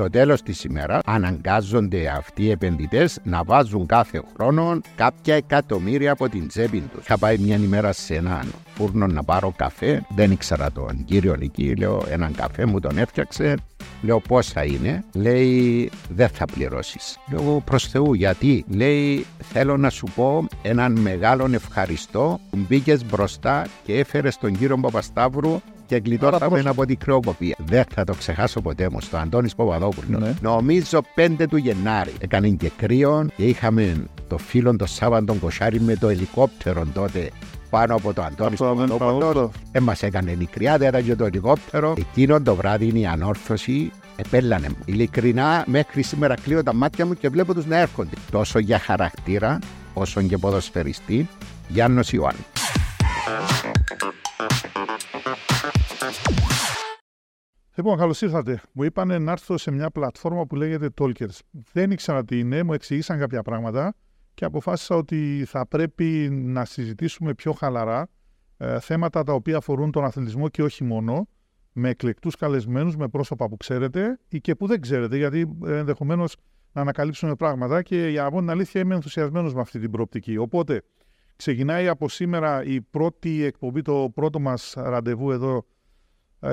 στο τέλος της ημέρα αναγκάζονται αυτοί οι επενδυτές να βάζουν κάθε χρόνο κάποια εκατομμύρια από την τσέπη τους. Είχα πάει μια ημέρα σε έναν φούρνο να πάρω καφέ. Δεν ήξερα τον κύριο εκεί. Λέω έναν καφέ μου τον έφτιαξε. Λέω πόσα είναι; Λέει δεν θα πληρώσεις. Λέω προς Θεού γιατί; Λέει θέλω να σου πω έναν μεγάλο ευχαριστώ που μπήκες μπροστά και έφερες τον κύριο Παπασταύρου και γλιτώσαμε από την κρεοκοπία. Δεν θα το ξεχάσω ποτέ μου στο Αντώνης Παπαδόπουλος. Ναι. Νομίζω 5 του Γενάρη. Έκανε και κρύο και είχαμε το φίλο το Σάββατο τον Κοσάρι με το ελικόπτερο τότε πάνω από το Αντώνης Αυτό δεν Παπαδόπουλο. παρόλο. Ε, μας έκανε νικριά, δεν ήταν και το ελικόπτερο. Εκείνο το βράδυ είναι η ανόρθωση. Επέλανε μου. Ειλικρινά, μέχρι σήμερα κλείω τα μάτια μου και βλέπω τους να έρχονται. Τόσο για χαρακτήρα, όσο και ποδοσφαιριστή, Γιάννος Ιωάννης. Λοιπόν, καλώς ήρθατε. Μου είπαν να έρθω σε μια πλατφόρμα που λέγεται Talkers. Δεν ήξερα τι είναι, μου εξηγήσαν κάποια πράγματα και αποφάσισα ότι θα πρέπει να συζητήσουμε πιο χαλαρά ε, θέματα τα οποία αφορούν τον αθλητισμό και όχι μόνο, με εκλεκτούς καλεσμένους, με πρόσωπα που ξέρετε ή και που δεν ξέρετε, γιατί ε, ενδεχομένως να ανακαλύψουμε πράγματα και για να πω την αλήθεια είμαι ενθουσιασμένος με αυτή την προοπτική. Οπότε, ξεκινάει από σήμερα η πρώτη εκπομπή, το πρώτο μας ραντεβού εδώ ε,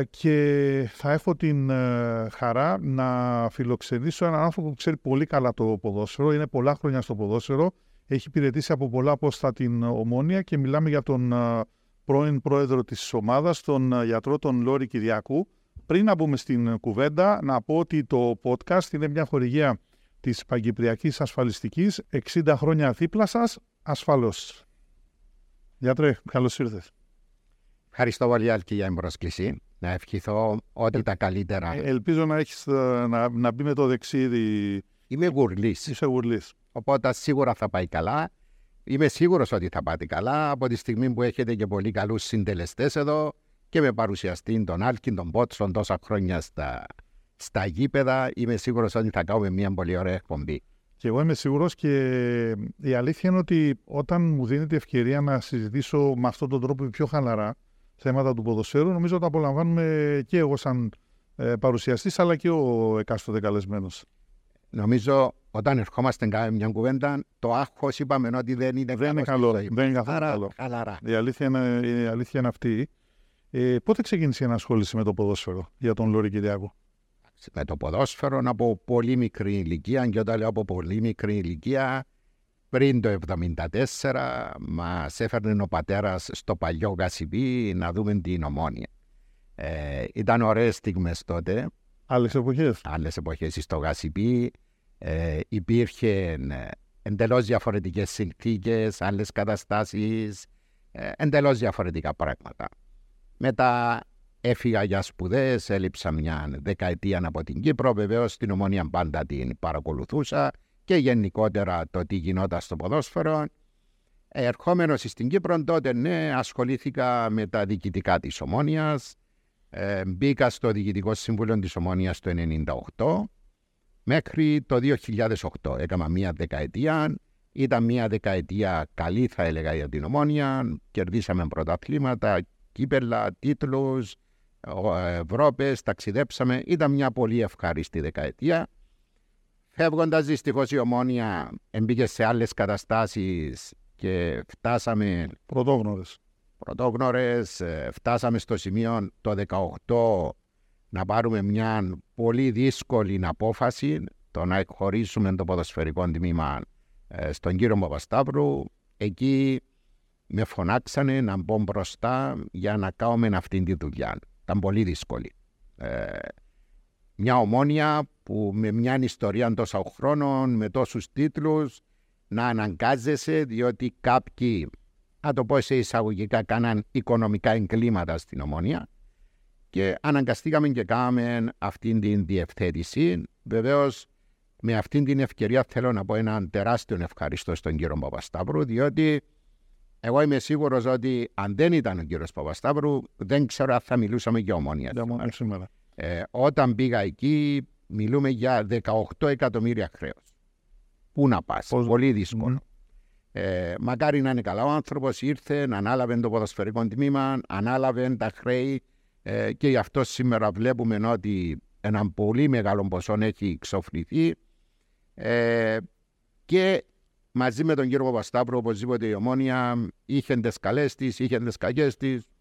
και θα έχω την ε, χαρά να φιλοξενήσω έναν άνθρωπο που ξέρει πολύ καλά το ποδόσφαιρο, είναι πολλά χρόνια στο ποδόσφαιρο, έχει υπηρετήσει από πολλά πόστα την Ομόνια και μιλάμε για τον ε, πρώην πρόεδρο της ομάδας, τον ε, γιατρό τον Λόρη Κυριακού. Πριν να μπούμε στην κουβέντα, να πω ότι το podcast είναι μια χορηγία της Παγκυπριακής Ασφαλιστικής, 60 χρόνια δίπλα σας, ασφαλώς. Γιατρέ, καλώς ήρθες. Ευχαριστώ πολύ Άλκη για την πρόσκληση. Να ευχηθώ ό,τι τα καλύτερα. Ε, Ελπίζω να, έχεις, ε, να, να μπει με το δεξίδι. Είμαι γουρλής, Είσαι γουρλής. οπότε σίγουρα θα πάει καλά. Είμαι σίγουρος ότι θα πάτε καλά από τη στιγμή που έχετε και πολύ καλούς συντελεστές εδώ και με παρουσιαστή τον Άλκιν, τον Πότσον τόσα χρόνια στα, στα γήπεδα. Είμαι σίγουρος ότι θα κάνουμε μια πολύ ωραία εκπομπή. Και εγώ είμαι σίγουρος και η αλήθεια είναι ότι όταν μου δίνεται ευκαιρία να συζητήσω με αυτόν τον τρόπο πιο χαλαρά θέματα του ποδοσφαίρου, νομίζω ότι τα απολαμβάνουμε και εγώ σαν ε, παρουσιαστής, αλλά και ο εκάστοτε καλεσμένος. Νομίζω όταν ερχόμαστε να κάνουμε μια κουβέντα, το άγχος είπαμε ότι δεν είναι Δεν είναι στη καλό. ζωή. Δεν είναι καθόλου Άρα, καλό. χαλαρά. Η αλήθεια είναι, η αλήθεια είναι αυτή. Ε, πότε ξεκίνησε η ενασχόληση με το ποδόσφαιρο για τον Λόρη Κυριάκο; με το ποδόσφαιρο από πολύ μικρή ηλικία και όταν λέω από πολύ μικρή ηλικία πριν το 1974 μας έφερνε ο πατέρας στο παλιό Γασιπί να δούμε την ομόνια. Ε, ήταν ωραίες στιγμές τότε, Άλλες εποχές. άλλες εποχές στο Γασιπί ε, υπήρχε ε, εντελώς διαφορετικές συνθήκες, άλλες καταστάσεις, ε, εντελώς διαφορετικά πράγματα. Μετά έφυγα για σπουδές, έλειψα μια δεκαετία από την Κύπρο, βεβαίως την ομόνια πάντα την παρακολουθούσα και γενικότερα το τι γινόταν στο ποδόσφαιρο. Ερχόμενος στην Κύπρο τότε ναι, ασχολήθηκα με τα διοικητικά της ομόνιας, ε, μπήκα στο Διοικητικό Συμβούλιο της Ομόνιας το 1998 μέχρι το 2008. Έκανα μία δεκαετία. Ήταν μία δεκαετία καλή θα έλεγα για την Ομόνια. Κερδίσαμε πρωταθλήματα, κύπελα, τίτλους, ε, Ευρώπες, ταξιδέψαμε. Ήταν μια πολύ ευχάριστη δεκαετία. Φεύγοντας δυστυχώς η Ομόνια μπήκε σε άλλες καταστάσεις και φτάσαμε Πρωτόγνωρες. πρωτόγνωρες, ε, φτάσαμε στο σημείο το 18 να πάρουμε μια πολύ δύσκολη απόφαση το να εκχωρήσουμε το ποδοσφαιρικό τμήμα ε, στον κύριο Παπασταύρου. Εκεί με φωνάξανε να μπω μπροστά για να κάνουμε αυτή τη δουλειά. Ήταν πολύ δύσκολη. Ε, μια ομόνια που με μια ιστορία τόσων χρόνων, με τόσους τίτλους, να αναγκάζεσαι διότι κάποιοι, να το πω σε εισαγωγικά, κάναν οικονομικά εγκλήματα στην ομόνια και αναγκαστήκαμε και κάναμε αυτή την διευθέτηση. Βεβαίως, με αυτή την ευκαιρία θέλω να πω έναν τεράστιο ευχαριστώ στον κύριο Παπασταύρου, διότι εγώ είμαι σίγουρος ότι αν δεν ήταν ο κύριος Παπασταύρου, δεν ξέρω αν θα μιλούσαμε για ομόνια. Για μόνο σήμερα. Ε, όταν πήγα εκεί, μιλούμε για 18 εκατομμύρια χρέος. Πού να πας, Πώς- πολύ δύσκολο. Μμμ. Ε, μακάρι να είναι καλά ο άνθρωπος, ήρθε, ανάλαβε το ποδοσφαιρικό τμήμα, ανάλαβε τα χρέη ε, και γι' αυτό σήμερα βλέπουμε ότι ένα πολύ μεγάλο ποσό έχει ξοφληθεί ε, και μαζί με τον κύριο Παπασταύρου οπωσδήποτε η Ομόνια είχε τις καλές της, είχε τις κακές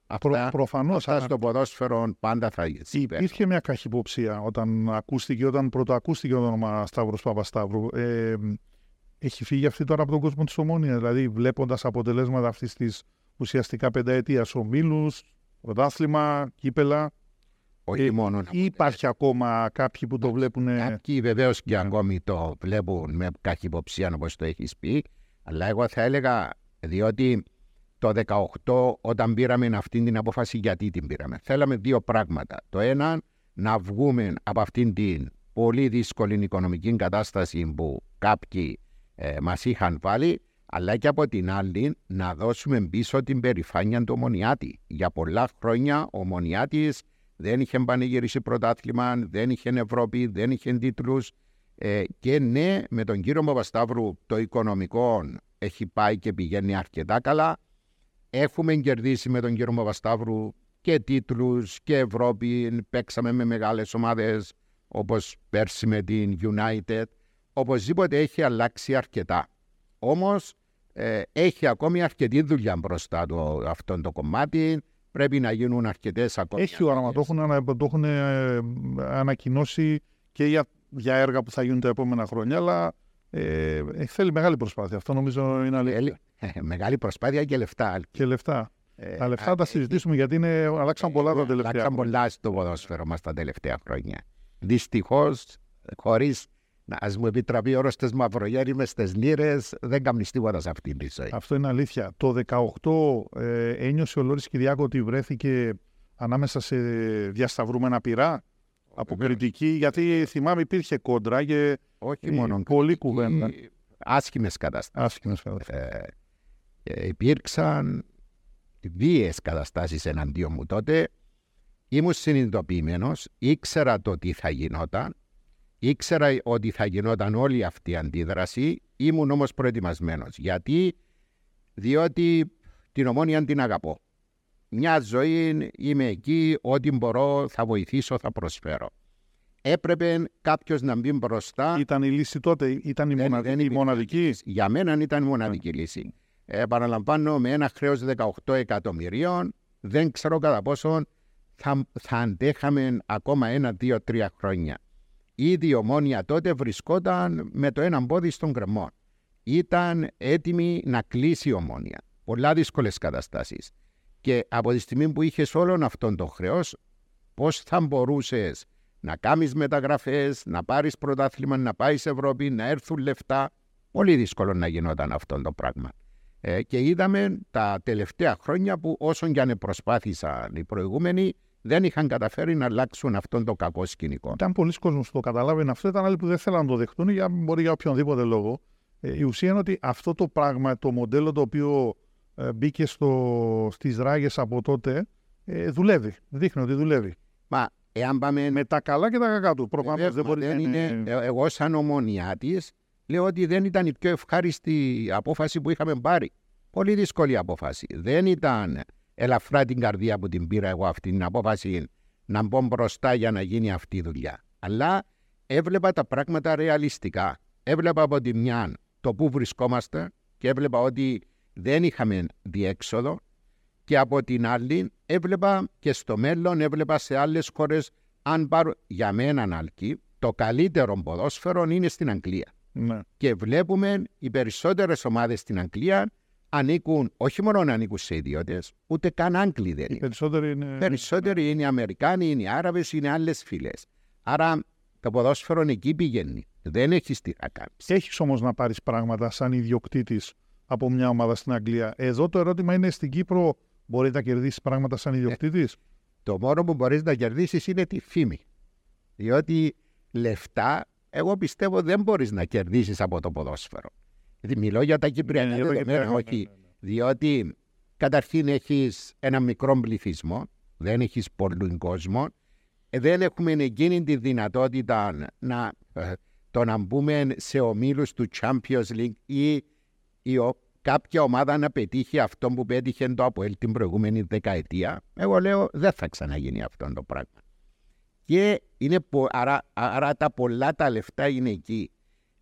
της. Προ, προφανώς. Αυτά στο ποδόσφαιρο πάντα θα Υπήρχε μια καχυποψία όταν ακούστηκε, όταν πρωτοακούστηκε το όνομα Σταύρος Παπασταύρου. Ε, έχει φύγει αυτή τώρα από τον κόσμο της Ομόνιας, δηλαδή βλέποντας αποτελέσματα αυτής της ουσιαστικά πενταετίας ομίλους, πρωτάθλημα, κύπελα. Όχι ε, μόνο. Ή υπάρχει ακόμα κάποιοι που το βλέπουν. Κάποιοι βεβαίως και ακόμη το βλέπουν με καχυποψία όπως το έχεις πει. Αλλά εγώ θα έλεγα διότι το 18 όταν πήραμε αυτή την απόφαση γιατί την πήραμε. Θέλαμε δύο πράγματα. Το ένα να βγούμε από αυτήν την πολύ δύσκολη οικονομική κατάσταση που κάποιοι ε, μας είχαν βάλει αλλά και από την άλλη να δώσουμε πίσω την περηφάνεια του Ομονιάτη. Για πολλά χρόνια ο Ομονιάτης δεν είχε πανηγυρίσει πρωτάθλημα, δεν είχε Ευρώπη, δεν είχε τίτλους. Ε, και ναι, με τον κύριο Παπασταύρου το οικονομικό έχει πάει και πηγαίνει αρκετά καλά. Έχουμε κερδίσει με τον κύριο Παπασταύρου και τίτλους και Ευρώπη. Παίξαμε με μεγάλες ομάδες όπως πέρσι με την United. Οπωσδήποτε έχει αλλάξει αρκετά. Όμως ε, έχει ακόμη αρκετή δουλειά μπροστά του αυτό το κομμάτι. Πρέπει να γίνουν αρκετές ακόμη. Έχει όραμα. Το έχουν, το έχουν ε, ανακοινώσει και για, για έργα που θα γίνουν τα επόμενα χρόνια, αλλά ε, ε θέλει μεγάλη προσπάθεια. Αυτό νομίζω είναι αλήθεια. Ε, μεγάλη προσπάθεια και λεφτά. Και λεφτά. Ε, τα λεφτά τα συζητήσουμε γιατί είναι, αλλάξαν πολλά τα τελευταία χρόνια. Αλλάξαν πολλά στο ποδόσφαιρο μας τα τελευταία χρόνια. Δυστυχώς, χωρίς Α μου επιτραπεί ο όρο τη μαυρογέρη με στις λίρε, δεν κάνει τίποτα σε αυτήν τη ζωή. Αυτό είναι αλήθεια. Το 18 ε, ένιωσε ο Λόρι Κυριάκο ότι βρέθηκε ανάμεσα σε διασταυρούμενα πυρά από κριτική, γιατί θυμάμαι υπήρχε κόντρα και Όχι μόνο πολλή κουβέντα. Άσχημες καταστάσεις. Άσχημες καταστάσεις. Ε, υπήρξαν βίαιες καταστάσεις εναντίον μου τότε. Ήμουν συνειδητοποιημένος, ήξερα το τι θα γινόταν Ήξερα ότι θα γινόταν όλη αυτή η αντίδραση, ήμουν όμως προετοιμασμένος. Γιατί, διότι την ομόνια την αγαπώ. Μια ζωή είμαι εκεί, ό,τι μπορώ θα βοηθήσω, θα προσφέρω. Έπρεπε κάποιος να μπει μπροστά. Ήταν η λύση τότε, ήταν η, δεν, μοναδική, δεν μοναδική; Για μένα ήταν η μοναδική yeah. λύση. Ε, παραλαμβάνω με ένα χρέος 18 εκατομμυρίων, δεν ξέρω κατά πόσο θα, θα αντέχαμε ακόμα ένα, δύο, τρία χρόνια. Ήδη η ομόνια τότε βρισκόταν με το ένα πόδι στον κρεμό. Ήταν έτοιμη να κλείσει η ομόνια. Πολλά δύσκολες καταστάσεις. Και από τη στιγμή που είχες όλον αυτόν τον χρέο, πώς θα μπορούσες να κάνεις μεταγραφές, να πάρεις πρωτάθλημα, να πάεις σε Ευρώπη, να έρθουν λεφτά; Πολύ δύσκολο να γινόταν αυτό το πράγμα. Ε, και είδαμε τα τελευταία χρόνια που όσον και αν προσπάθησαν οι προηγούμενοι, δεν είχαν καταφέρει να αλλάξουν αυτόν τον κακό σκηνικό. Ήταν πολλοί κόσμοι που το καταλάβαινε αυτό, ήταν άλλοι που δεν θέλαν να το δεχτούν, για, μπορεί για οποιονδήποτε λόγο. Ε, η ουσία είναι ότι αυτό το πράγμα, το μοντέλο το οποίο ε, μπήκε στο, στις ράγες από τότε, ε, δουλεύει. Δείχνει ότι δουλεύει. Μα εάν πάμε... Με τα καλά και τα κακά του. Προφανώς δεν μπορεί δεν είναι... Ε, εγώ σαν ομονιά τη, λέω ότι δεν ήταν η πιο ευχάριστη απόφαση που είχαμε πάρει. Πολύ δύσκολη απόφαση. Δεν ήταν ελαφρά την καρδία που την πήρα εγώ αυτή την απόφαση να μπω μπροστά για να γίνει αυτή η δουλειά. Αλλά έβλεπα τα πράγματα ρεαλιστικά. Έβλεπα από τη μια το που βρισκόμαστε και έβλεπα ότι δεν είχαμε διέξοδο και από την άλλη έβλεπα και στο μέλλον έβλεπα σε άλλες χώρες αν πάρω για μένα αλκή το καλύτερο ποδόσφαιρο είναι στην Αγγλία. Ναι. Και βλέπουμε οι περισσότερες ομάδες στην Αγγλία ανήκουν, όχι μόνο να ανήκουν σε ιδιώτες, ούτε καν Άγγλοι δεν είναι. περισσότεροι είναι. Περισσότεροι είναι Αμερικάνοι, είναι Άραβες, είναι άλλες φίλε. Άρα το ποδόσφαιρο εκεί πηγαίνει. Δεν έχεις τι να κάνεις. Έχεις όμως να πάρεις πράγματα σαν ιδιοκτήτης από μια ομάδα στην Αγγλία. Εδώ το ερώτημα είναι στην Κύπρο, μπορεί να κερδίσεις πράγματα σαν ιδιοκτήτης; Ε, το μόνο που μπορείς να κερδίσεις είναι τη φήμη. Διότι λεφτά, εγώ πιστεύω δεν μπορείς να κερδίσεις από το ποδόσφαιρο. Μιλώ για τα Κυπριακά δεδομένα, όχι. Διότι καταρχήν έχεις ένα μικρό πληθυσμό, δεν έχεις πολλού κόσμο, ε, δεν έχουμε εκείνη τη δυνατότητα να, ε, το να μπούμε σε ομίλους του Champions League ή, ή ο, κάποια ομάδα να πετύχει αυτό που πέτυχε το Αποέλ την προηγούμενη δεκαετία. Εγώ λέω δεν θα ξαναγίνει αυτό το πράγμα. Και είναι, άρα, άρα τα πολλά τα λεφτά είναι εκεί.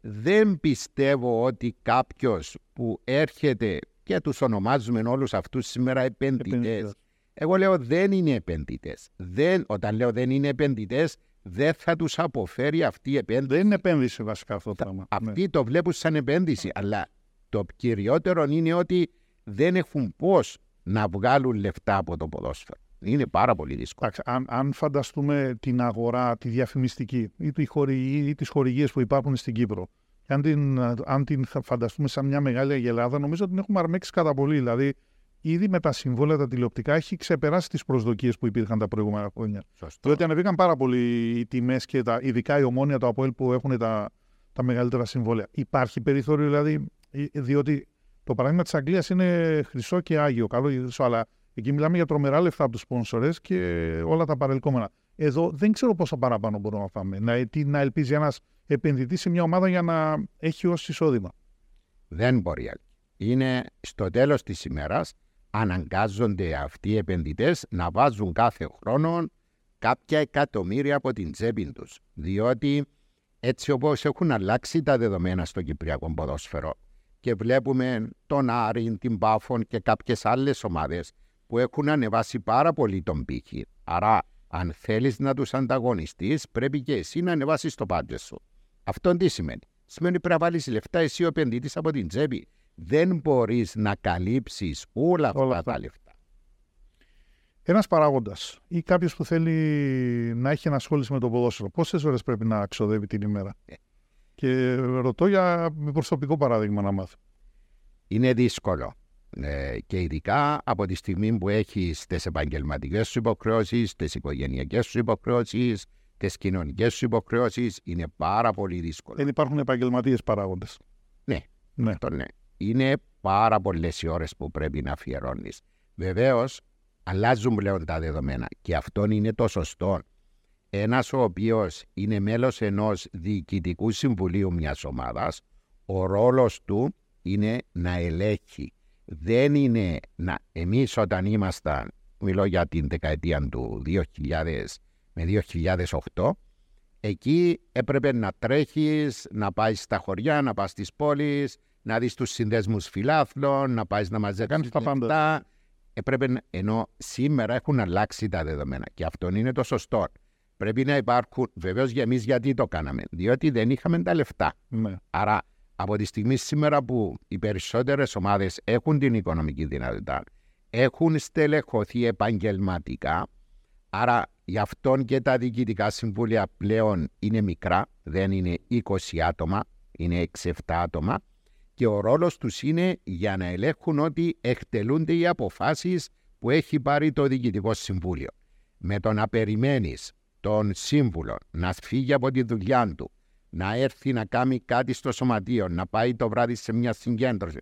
Δεν πιστεύω ότι κάποιος που έρχεται και τους ονομάζουμε όλους αυτούς σήμερα επενδυτές. Εγώ λέω δεν είναι επενδυτές. Δεν, όταν λέω δεν είναι επενδυτές, δεν θα τους αποφέρει αυτή η επένδυση. Δεν είναι επένδυση βασικά αυτό το πράγμα. Αυτοί ναι. το βλέπουν σαν επένδυση, αλλά το κυριότερο είναι ότι δεν έχουν πώς να βγάλουν λεφτά από το ποδόσφαιρο. Είναι πάρα πολύ δύσκολο. αν, αν φανταστούμε την αγορά, τη διαφημιστική ή, τη χορηγή, ή τις χορηγίες που υπάρχουν στην Κύπρο, αν την, αν την φανταστούμε σαν μια μεγάλη αγελάδα, νομίζω ότι την έχουμε αρμέξει κατά πολύ. Δηλαδή, ήδη με τα συμβόλαια τα τηλεοπτικά έχει ξεπεράσει τις προσδοκίες που υπήρχαν τα προηγούμενα χρόνια. Σωστό. Διότι ανεβήκαν πάρα πολύ οι τιμές και τα, ειδικά η ομόνια, το ΑΠΟΕΛ που έχουν τα, τα μεγαλύτερα συμβόλαια. Υπάρχει περιθώριο δηλαδή, διότι το παράδειγμα της Αγγλίας είναι χρυσό και άγιο, καλό, αλλά εκεί μιλάμε για τρομερά λεφτά από τους σπόνσορε και όλα τα παρελκόμενα. Εδώ δεν ξέρω πόσα παραπάνω μπορούμε να πάμε. Να, τι, να ελπίζει ένας επενδυτής σε μια ομάδα για να έχει ως εισόδημα. Δεν μπορεί. Είναι στο τέλος της ημέρας αναγκάζονται αυτοί οι επενδυτές να βάζουν κάθε χρόνο κάποια εκατομμύρια από την τσέπη τους. Διότι έτσι όπως έχουν αλλάξει τα δεδομένα στο Κυπριακό ποδόσφαιρο και βλέπουμε τον Άρη, την Πάφων και κάποιες άλλες ομάδες που έχουν ανεβάσει πάρα πολύ τον πύχη. Άρα, αν θέλεις να τους ανταγωνιστείς, πρέπει και εσύ να ανεβάσεις το πάντες σου. Αυτό τι σημαίνει; Σημαίνει πρέπει να βάλεις λεφτά εσύ ο επενδυτής από την τσέπη. Δεν μπορείς να καλύψεις όλα αυτά όλα τα λεφτά. Ένας παράγοντας ή κάποιος που θέλει να έχει ενασχόληση με το ποδόσφαιρο, πόσες ώρες πρέπει να ξοδεύει την ημέρα; Ε. Και ρωτώ για προσωπικό παράδειγμα να μάθω. Είναι δύσκολο. Ε, και ειδικά από τη στιγμή που έχεις τις επαγγελματικές σου υποχρεώσεις, τις οικογενειακές σου υποχρεώσεις, τις κοινωνικές σου υποχρεώσεις, είναι πάρα πολύ δύσκολο. Δεν υπάρχουν επαγγελματίες παράγοντες. Ναι, ναι. Αυτό ναι. Είναι πάρα πολλές οι ώρες που πρέπει να αφιερώνεις. Βεβαίως, αλλάζουν πλέον τα δεδομένα και αυτό είναι το σωστό. Ένας ο οποίος είναι μέλος ενός διοικητικού συμβουλίου μιας ομάδας, ο ρόλος του είναι να ελέγχει. Δεν είναι να εμείς όταν ήμασταν, μιλώ για την δεκαετία του 2000 με 2008, εκεί έπρεπε να τρέχεις, να πάεις στα χωριά, να πας στις πόλεις, να δεις τους συνδέσμους φιλάθλων, να πάεις να μαζέψεις τα πάντα. Έπρεπε, ενώ σήμερα έχουν αλλάξει τα δεδομένα και αυτό είναι το σωστό. Πρέπει να υπάρχουν, βεβαίως για εμείς γιατί το κάναμε, διότι δεν είχαμε τα λεφτά. Ναι. Άρα από τη στιγμή σήμερα που οι περισσότερες ομάδες έχουν την οικονομική δυνατότητα, έχουν στελεχωθεί επαγγελματικά, άρα γι' αυτόν και τα διοικητικά συμβούλια πλέον είναι μικρά, δεν είναι 20 άτομα, είναι 6-7 άτομα και ο ρόλος τους είναι για να ελέγχουν ότι εκτελούνται οι αποφάσεις που έχει πάρει το Διοικητικό Συμβούλιο. Με το να περιμένεις τον σύμβουλο να φύγει από τη δουλειά του, να έρθει να κάνει κάτι στο σωματείο, να πάει το βράδυ σε μια συγκέντρωση.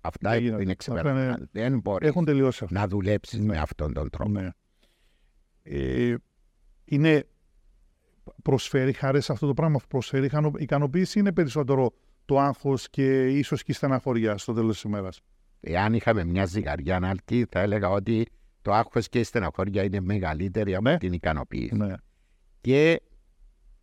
Αυτά είναι ξεπερασμένα. Δεν μπορείς να δουλέψεις με αυτόν τον τρόπο. Ναι. Ε, είναι, προσφέρει χαρές αυτό το πράγμα, προσφέρει ικανοποίηση, είναι περισσότερο το άγχος και ίσως και η στεναχωριά στο τέλος της ημέρας. Εάν είχαμε μια ζυγαριά αναλτή, θα έλεγα ότι το άγχος και η στεναχωριά είναι μεγαλύτερη από ναι. την ικανοποίηση. Ναι. Και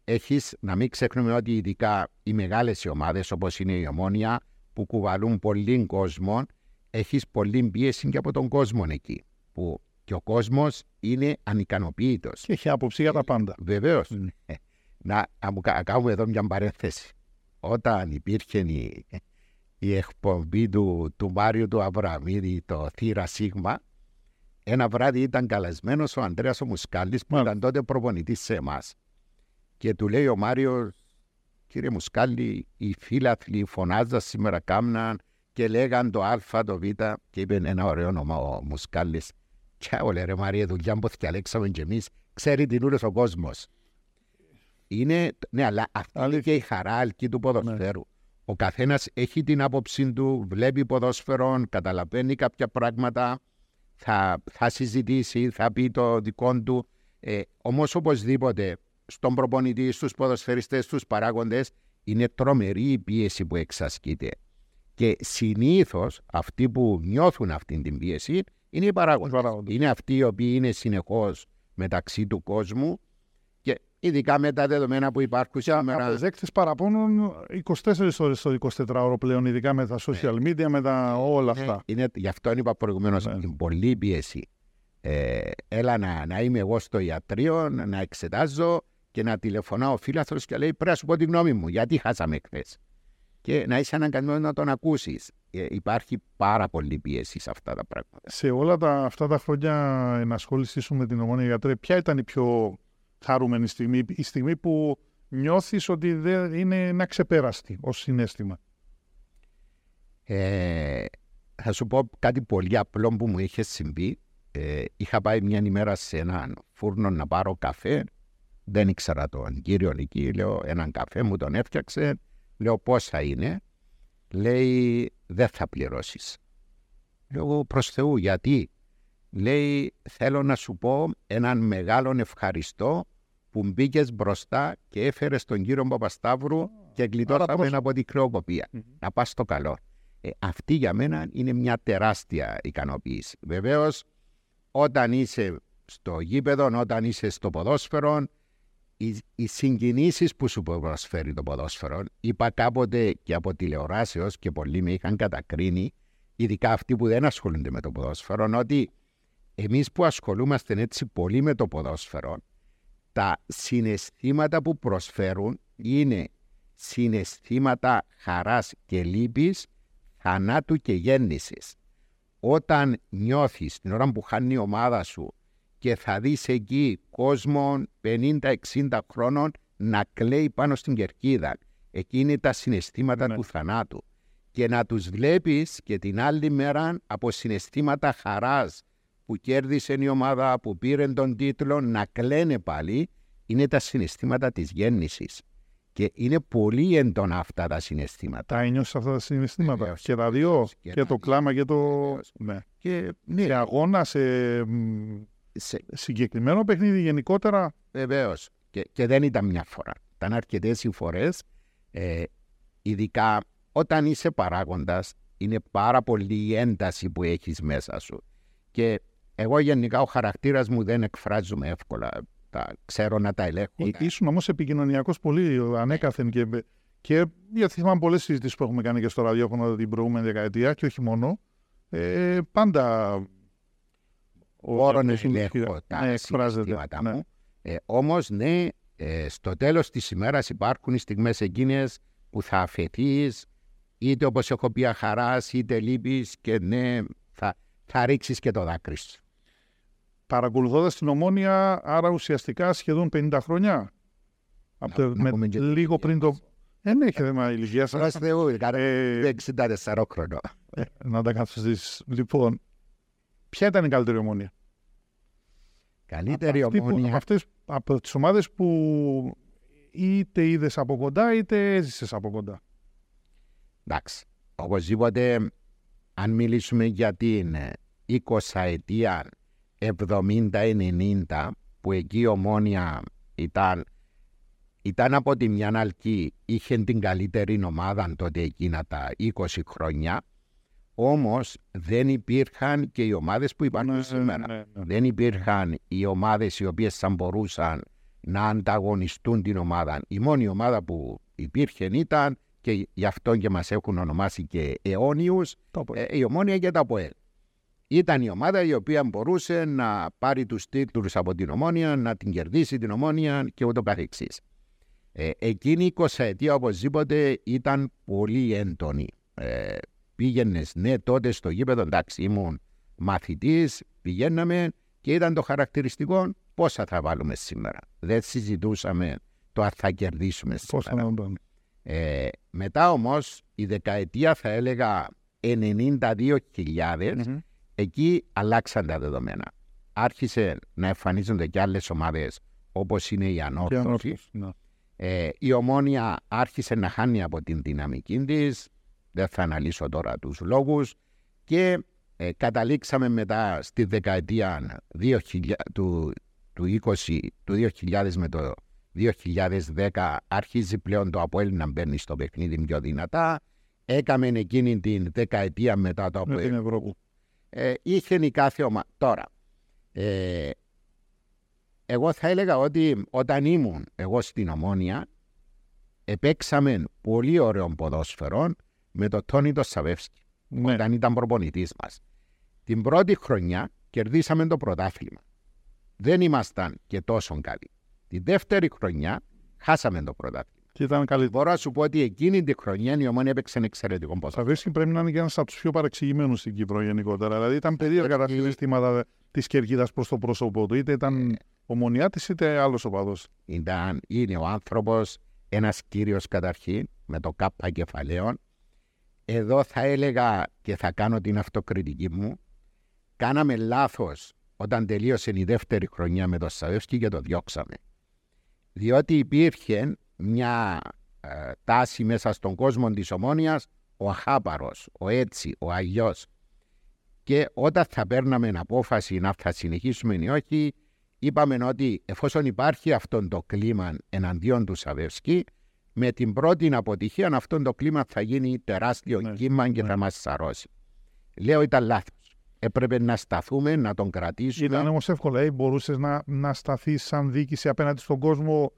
έχεις να μην ξεχνούμε ότι ειδικά οι μεγάλες ομάδες όπως είναι η Ομόνια που κουβαλούν πολύ κόσμο, έχεις πολύ πίεση και από τον κόσμο εκεί. Που και ο κόσμος είναι ανικανοποίητο. Και έχει άποψη για τα πάντα. Βεβαίως. Mm. να, να κάνουμε εδώ μια παρένθεση όταν υπήρχε η, η εκπομπή του, του Μάριου του Αβραμίδη, το Θύρα Σίγμα, ένα βράδυ ήταν καλεσμένος ο Ανδρέας ο Μουσκάλης που ήταν τότε προπονητής σε εμάς. Και του λέει ο Μάριος, κύριε Μουσκάλη, οι φίλαθλοι φωνάζαν σήμερα κάμναν και λέγαν το Α, το Β και είπε ένα ωραίο όνομα ο Μουσκάλης. Και όλε ρε Μαρία, δουλειά που διαλέξαμε και εμείς, ξέρει την ούλος ο κόσμος. Είναι, ναι, αλλά αυτή είναι και η χαρά αλκή του ποδοσφαίρου. Ναι. Ο καθένας έχει την άποψή του, βλέπει ποδόσφαιρο, καταλαβαίνει κάποια πράγματα, θα, θα συζητήσει, θα πει το δικό του. Ε, Όμως οπωσδήποτε στον προπονητή, στους ποδοσφαιριστές, στους παράγοντες, είναι τρομερή η πίεση που εξασκείται. Και συνήθως αυτοί που νιώθουν αυτή την πίεση είναι οι παράγοντες. Είναι αυτοί οι οποίοι είναι συνεχώς μεταξύ του κόσμου Ειδικά με τα δεδομένα που υπάρχουν σήμερα. Αποδέκτες παραπώνουν 24 ώρες το 24ωρο πλέον, ειδικά με τα social ναι. media, με τα όλα ναι. αυτά. Είναι, γι' αυτό είπα προηγουμένως ναι. την πολλή πίεση. Ε, έλα να, να είμαι εγώ στο ιατρείο, να εξετάζω και να τηλεφωνάω ο φίλαθρος και λέει: Πρέπει να σου πω τη γνώμη μου, γιατί χάσαμε χθες. Και να είσαι αναγκασμένος να τον ακούσεις. Ε, υπάρχει πάρα πολύ πίεση σε αυτά τα πράγματα. Σε όλα τα, αυτά τα χρόνια ενασχόλησή σου με την ομόνια γιατρέ, ποια ήταν η πιο χαρούμενη στιγμή, η στιγμή που νιώθεις ότι δεν είναι να ξεπέραστη ως συνέστημα. Ε, θα σου πω κάτι πολύ απλό που μου είχε συμβεί. Ε, είχα πάει μια ημέρα σε έναν φούρνο να πάρω καφέ. Δεν ήξερα τον κύριο εκεί. Λέω έναν καφέ μου τον έφτιαξε. Λέω πόσα είναι; Λέει δεν θα πληρώσεις. Λέω προς Θεού γιατί; Λέει θέλω να σου πω έναν μεγάλον ευχαριστώ που μπήκες μπροστά και έφερες τον κύριο Παπασταύρου και γλιτώσαμε από την κρεοκοπία. Mm-hmm. Να πας στο καλό. Ε, αυτή για μένα είναι μια τεράστια ικανοποίηση. Βεβαίως, όταν είσαι στο γήπεδο, όταν είσαι στο ποδόσφαιρο, οι, οι συγκινήσεις που σου προσφέρει το ποδόσφαιρο, είπα κάποτε και από τηλεοράσεως και πολλοί με είχαν κατακρίνει, ειδικά αυτοί που δεν ασχολούνται με το ποδόσφαιρο, ότι εμείς που ασχολούμαστε έτσι πολύ με το ποδόσφαιρο, τα συναισθήματα που προσφέρουν είναι συναισθήματα χαράς και λύπης, θανάτου και γέννησης. Όταν νιώθεις την ώρα που χάνει η ομάδα σου και θα δεις εκεί κόσμον, 50-60 χρόνων να κλαίει πάνω στην κερκίδα, εκεί είναι τα συναισθήματα ναι. του θανάτου. Και να τους βλέπεις και την άλλη μέρα από συναισθήματα χαράς, που κέρδισε η ομάδα, που πήρε τον τίτλο, να κλαίνε πάλι, είναι τα συναισθήματα της γέννησης. Και είναι πολύ έντονα αυτά τα συναισθήματα. Τα ένιωσα αυτά τα συναισθήματα; Και τα δύο. Και, το κλάμα και το. Ναι. Και, ναι. σε αγώνα, σε... συγκεκριμένο παιχνίδι γενικότερα; Βεβαίως. Και, δεν ήταν μια φορά. Ήταν αρκετές οι φορές. Ε, ειδικά όταν είσαι παράγοντας, είναι πάρα πολύ η ένταση που έχεις μέσα σου. Και εγώ γενικά ο χαρακτήρας μου δεν εκφράζομαι εύκολα. Τα ξέρω να τα ελέγχω. Ή, τα... Ήσουν όμως επικοινωνιακός πολύ ανέκαθεν και, και γιατί θυμάμαι πολλές συζητήσεις που έχουμε κάνει και στο ραδιόφωνο την προηγούμενη δεκαετία και όχι μόνο. Ε, πάντα. Μπορώ να εκφράζει ε, τα συναισθήματα ναι. μου. Ε, Όμως, ναι, ε, στο τέλος της ημέρας υπάρχουν οι στιγμές εκείνες που θα αφαιθείς, είτε όπως έχω πει, χαρά, είτε λύπη και ναι, θα, θα ρίξεις και το δάκρυς σου. Παρακολουθώντας την ομόνια, άρα ουσιαστικά σχεδόν 50 χρόνια. Από το, με, λίγο πριν το. Δεν ναι, έχει θέμα ηλικίας. Πρόσθε εγώ, ε, 64 χρόνια. Ε, να τα καθιστήσει. Λοιπόν, ποια ήταν η καλύτερη ομόνια; Καλύτερη από ομόνια. Αυτές, από τις ομάδες που είτε είδες από κοντά είτε έζησες από κοντά. Εντάξει. Οπωσδήποτε, αν μιλήσουμε για την 20 αιτία. 70-90 που εκεί η Ομόνια ήταν, ήταν από τη μια αλκή, είχε την καλύτερη ομάδα τότε εκείνα τα 20 χρόνια όμως δεν υπήρχαν και οι ομάδες που υπάρχουν ναι, σήμερα. Ναι, ναι. Δεν υπήρχαν οι ομάδες οι οποίες θα μπορούσαν να ανταγωνιστούν την ομάδα. Η μόνη ομάδα που υπήρχε ήταν και γι' αυτό και μας έχουν ονομάσει και αιώνιους, ε, η Ομόνια και τα ΠΟΕΛ. Ήταν η ομάδα η οποία μπορούσε να πάρει τους τίτλους από την Ομόνια, να την κερδίσει την Ομόνια και ούτω καθεξής. Ε, εκείνη η 20 ετία οπωσδήποτε ήταν πολύ έντονη. Ε, Πήγαινες ναι τότε στο γήπεδο, εντάξει ήμουν μαθητής, πηγαίναμε και ήταν το χαρακτηριστικό πόσα θα βάλουμε σήμερα. Δεν συζητούσαμε το αν θα κερδίσουμε σήμερα. Πώς ε, μετά όμως η δεκαετία θα έλεγα 92.000 mm-hmm. Εκεί αλλάξαν τα δεδομένα. Άρχισε να εμφανίζονται και άλλες ομάδες όπως είναι η Ανόρθωση. Ε, η Ομόνια άρχισε να χάνει από την δυναμική της. Δεν θα αναλύσω τώρα τους λόγους. Και ε, καταλήξαμε μετά στη δεκαετία 2000, του, του 20, του 2000 με το 2010 αρχίζει πλέον το Αποέλ να μπαίνει στο παιχνίδι πιο δυνατά. Έκαμε εκείνη την δεκαετία μετά το Αποέλ. Ε, είχε η κάθε ομάδα. Τώρα, ε, εγώ θα έλεγα ότι όταν ήμουν εγώ στην Ομόνια, επέξαμε πολύ ωραίο ποδόσφαιρο με τον Τόνι τον Σαβεύσκη, ναι. όταν ήταν προπονητής μας. Την πρώτη χρονιά κερδίσαμε το πρωτάθλημα. Δεν ήμασταν και τόσο καλοί. Τη δεύτερη χρονιά χάσαμε το πρωτάθλημα. Και ήταν καλύτερο. Μπορώ να σου πω ότι εκείνη τη χρονιά η Ομόνια έπαιξε εξαιρετικό Ο ποδόσφαιρο. Σαββίσκι πρέπει να είναι και ένας από τους πιο παρεξηγημένους στην Κύπρο γενικότερα. Δηλαδή ήταν περίεργα τα Ε, συναισθήματα της κερκίδας προς το πρόσωπό του. Είτε Ε. ήταν ομονιάτης είτε άλλος οπαδός. Ήταν, είναι ο άνθρωπος ένας κύριος καταρχήν με το κάπα κεφαλαίων. Εδώ θα έλεγα και θα κάνω την αυτοκριτική μου. Κάναμε λάθος όταν τελείωσε η δεύτερη χρονιά με το Σαβεύσκι και το διώξαμε. Διότι υπήρχε μια ε, τάση μέσα στον κόσμο της ομόνιας ο αχάπαρος, ο έτσι, ο αγιός. Και όταν θα παίρναμε απόφαση να θα συνεχίσουμε ή όχι, είπαμε ότι εφόσον υπάρχει αυτό το κλίμα εναντίον του Σαβεύσκη, με την πρώτη αποτυχία αυτό το κλίμα θα γίνει τεράστιο Ναι, κύμα και ναι. θα μας σαρώσει. Λέω ήταν λάθος. Έπρεπε να σταθούμε, να τον κρατήσουμε. Ήταν όμως εύκολο. Ε, Μπορούσες να, να σταθείς σαν διοίκηση απέναντι στον κόσμο.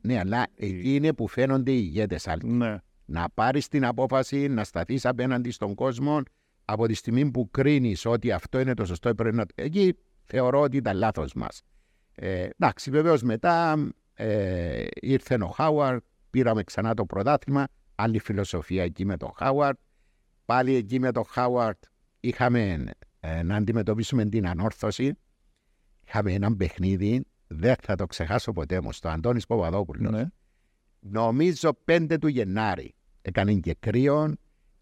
Ναι, αλλά εκεί είναι που φαίνονται οι ηγέτες. Άλκη. Ναι. Να πάρεις την απόφαση, να σταθείς απέναντι στον κόσμο από τη στιγμή που κρίνεις ότι αυτό είναι το σωστό. Πρέπει να... Εκεί θεωρώ ότι ήταν λάθος μας. Ε, εντάξει, βεβαίως μετά ε, ήρθε ο Χάουαρντ, πήραμε ξανά το πρωτάθλημα, άλλη φιλοσοφία εκεί με τον Χάουαρντ. Πάλι εκεί με τον Χάουαρντ είχαμε ε, να αντιμετωπίσουμε την ανόρθωση. Είχαμε ένα παιχνίδι, δεν θα το ξεχάσω ποτέ μου, στο Αντώνης Παπαδόπουλος. ναι. Νομίζω 5 του Γενάρη έκανε και κρύο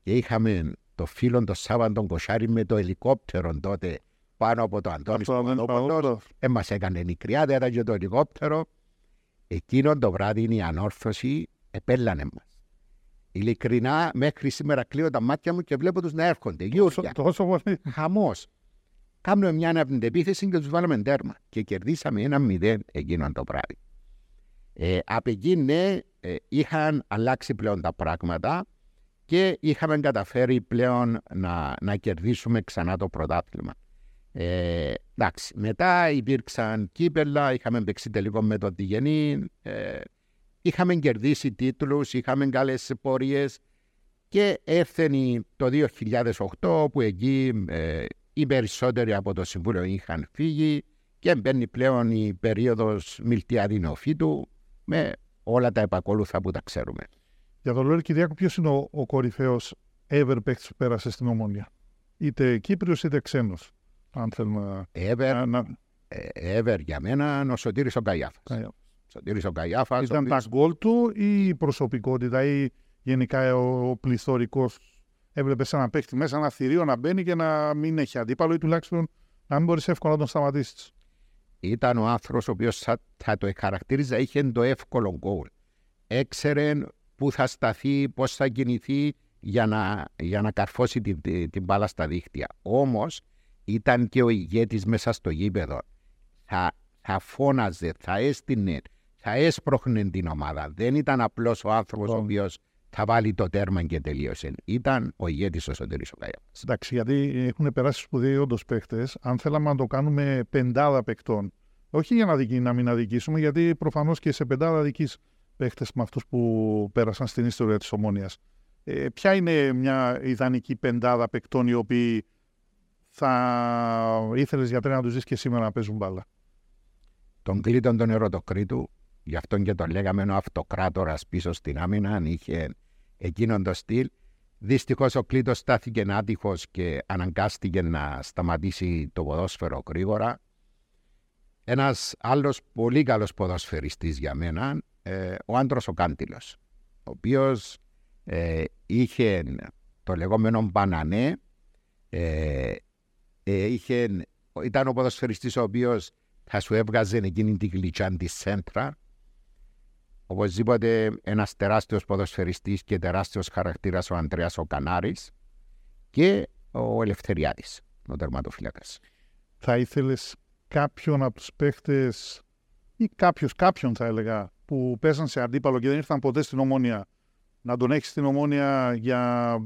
και είχαμε το φίλο το Σάββαν τον Κοσάρη με το ελικόπτερο τότε πάνω από το Αντώνης Αυτό δεν Παπαδόπουλος. Ε, μας έκανε νικριά, δεν ήταν και το ελικόπτερο. Εκείνο το βράδυ η ανόρθωση επέλανε μας. Ειλικρινά, μέχρι σήμερα κλείω τα μάτια μου και βλέπω τους να έρχονται. Γιούρια, Τόσο πολύ. χαμός. Κάνουμε μια επίθεση και τους βάλαμε τέρμα. Και κερδίσαμε ένα μηδέν εκείνο το βράδυ. Ε, από εκεί, ναι, ε, είχαν αλλάξει πλέον τα πράγματα και είχαμε καταφέρει πλέον να, να κερδίσουμε ξανά το πρωτάθλημα. Ε, εντάξει, μετά υπήρξαν κύπελα, είχαμε παίξει τελικό με το Διγενή, ε, είχαμε κερδίσει τίτλους, είχαμε καλές πορείες και έρθεν το 2008 που εκεί ε, οι περισσότεροι από το Συμβούλιο είχαν φύγει και μπαίνει πλέον η περίοδος Μιλτιάδη Νεοφύτου με όλα τα επακόλουθα που τα ξέρουμε. Για τον Λόρι Κυριάκο, ποιος είναι ο, ο κορυφαίος ever παίκτης που πέρασε στην Ομόνια; Είτε Κύπριος είτε ξένος. Αν θέλουμε Ever, να. να... ε, ever για μένα ο Σωτήρης ο Καϊάφας. να- Σωτήρης ο Καϊάφας, ο Ήταν οποίος- τα γκολ του ή η προσωπικότητα ή γενικά ο, ο πληθωρικός. Έβλεπες ένα παίκτη μέσα, ένα θηρίο να μπαίνει και να μην έχει αντίπαλο ή τουλάχιστον να μην μπορείς εύκολα να τον σταματήσεις. ήταν ο άνθρωπος ο οποίος θα, θα το χαρακτήριζα, είχε το εύκολο γκολ. Έξερε πού θα σταθεί, πώς θα κινηθεί για να, για να καρφώσει την, την, την μπάλα στα δίχτυα. Όμως ήταν και ο ηγέτης μέσα στο γήπεδο. Θα, θα φώναζε, θα έστεινε, θα έσπροχνε την ομάδα. Δεν ήταν απλώς ο άνθρωπος ο Λοιπόν. Οποίος θα βάλει το τέρμα και τελείωσε. Ήταν ο ηγέτης ο Σωτήρης ο Καϊάφας. Εντάξει, γιατί έχουν περάσει σπουδαίοι όντως παίχτες. Αν θέλαμε να το κάνουμε πεντάδα παικτών, όχι για να, δικη, να μην αδικήσουμε, γιατί προφανώς και σε πεντάδα δικεί παίχτες με αυτούς που πέρασαν στην ιστορία της Ομόνια. Ε, ποια είναι μια ιδανική πεντάδα παικτών οι οποίοι θα ήθελες γιατρέ να τους δεις και σήμερα να παίζουν μπάλα; τον Κλήτον τον Ερωτοκρίτου, γι' αυτόν και τον λέγαμε ο αυτοκράτορας πίσω στην άμυνα, αν είχε εκείνον το στυλ. Δυστυχώς ο Κλήτο στάθηκε άτυχος και αναγκάστηκε να σταματήσει το ποδόσφαιρο γρήγορα. Ένας άλλος πολύ καλός ποδοσφαιριστής για μένα, ε, ο άντρος ο Κάντιλος, ο οποίος ε, είχε το λεγόμενο μπανανέ, ε, ε, είχε, ήταν ο ποδοσφαιριστής ο οποίος θα σου έβγαζε εκείνη την γλυτσιά της σέντρα. Οπωσδήποτε ένας τεράστιος ποδοσφαιριστής και τεράστιος χαρακτήρας ο Αντρέα ο Κανάρης και ο Ελευθεριάδης, ο τερματοφύλακας. Θα ήθελες κάποιον από τους παίχτες ή κάποιο, κάποιον θα έλεγα, που πέσαν σε αντίπαλο και δεν ήρθαν ποτέ στην Ομόνια, να τον έχεις στην Ομόνια για,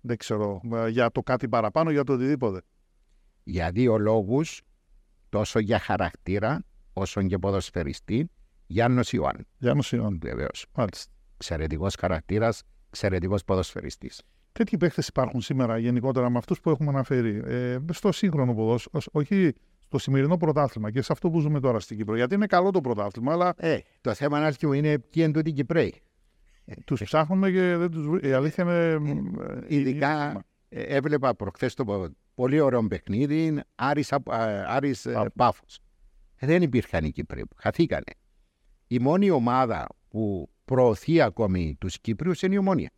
δεν ξέρω, για το κάτι παραπάνω, για το οτιδήποτε; Για δύο λόγους, τόσο για χαρακτήρα, όσο και ποδοσφαιριστή, Γιάννος Ιωάννη. Γιάννος Ιωάννη. Βεβαίως. Μάλιστα. Εξαιρετικός χαρακτήρας, εξαιρετικός ποδοσφαιριστής. Τέτοιοι παίχτε υπάρχουν σήμερα γενικότερα με αυτούς που έχουμε αναφέρει. Ε, στο σύγχρονο ποδόσφαιρο, όχι στο σημερινό πρωτάθλημα και σε αυτό που ζούμε τώρα στην Κύπρο. Γιατί είναι καλό το πρωτάθλημα, αλλά. Ε, το θέμα είναι μου είναι ποιοι είναι τούτοι Κυπρέοι. Τους ψάχνουμε και δεν τους βρίσκουμε. Η αλήθεια είναι. Ε, ειδικά ε, έβλεπα προχθές το πολύ ωραίο παιχνίδι Άρης, Άρης Πάφος. Δεν υπήρχαν οι Κύπριοι. Χαθήκανε. Η μόνη ομάδα που προωθεί ακόμη τους Κύπριους είναι η Ομόνια.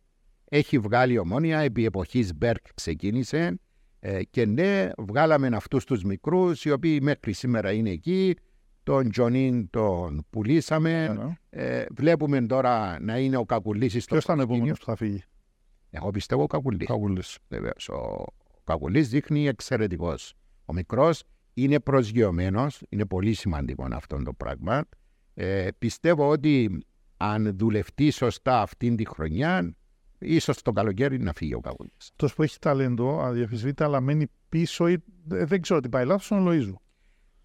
Έχει βγάλει η Ομόνια, επί εποχής Μπεργκ ξεκίνησε ε, και ναι, βγάλαμε αυτούς τους μικρούς, οι οποίοι μέχρι σήμερα είναι εκεί. Τον Τζονίν τον πουλήσαμε. Ναι, ναι. Ε, βλέπουμε τώρα να είναι ο Κακουλής Ποιος ήταν ο επόμενος που θα φύγει; Εγώ πιστεύω ο Κακουλής. Βεβαίως. Ο Κακουλής δείχνει εξαιρετικός. Ο μικρός είναι προσγειωμένος. Είναι πολύ σημαντικό αυτό το πράγμα. Ε, πιστεύω ότι αν δουλευτεί σωστά αυτήν τη χρονιά, ίσως το καλοκαίρι να φύγει ο Κακουλή. Αυτό που έχει ταλέντο, αδιαφυσβήτητα, αλλά μένει πίσω. Ή, δεν ξέρω τι πάει λάθος, είναι ο Λοίζου.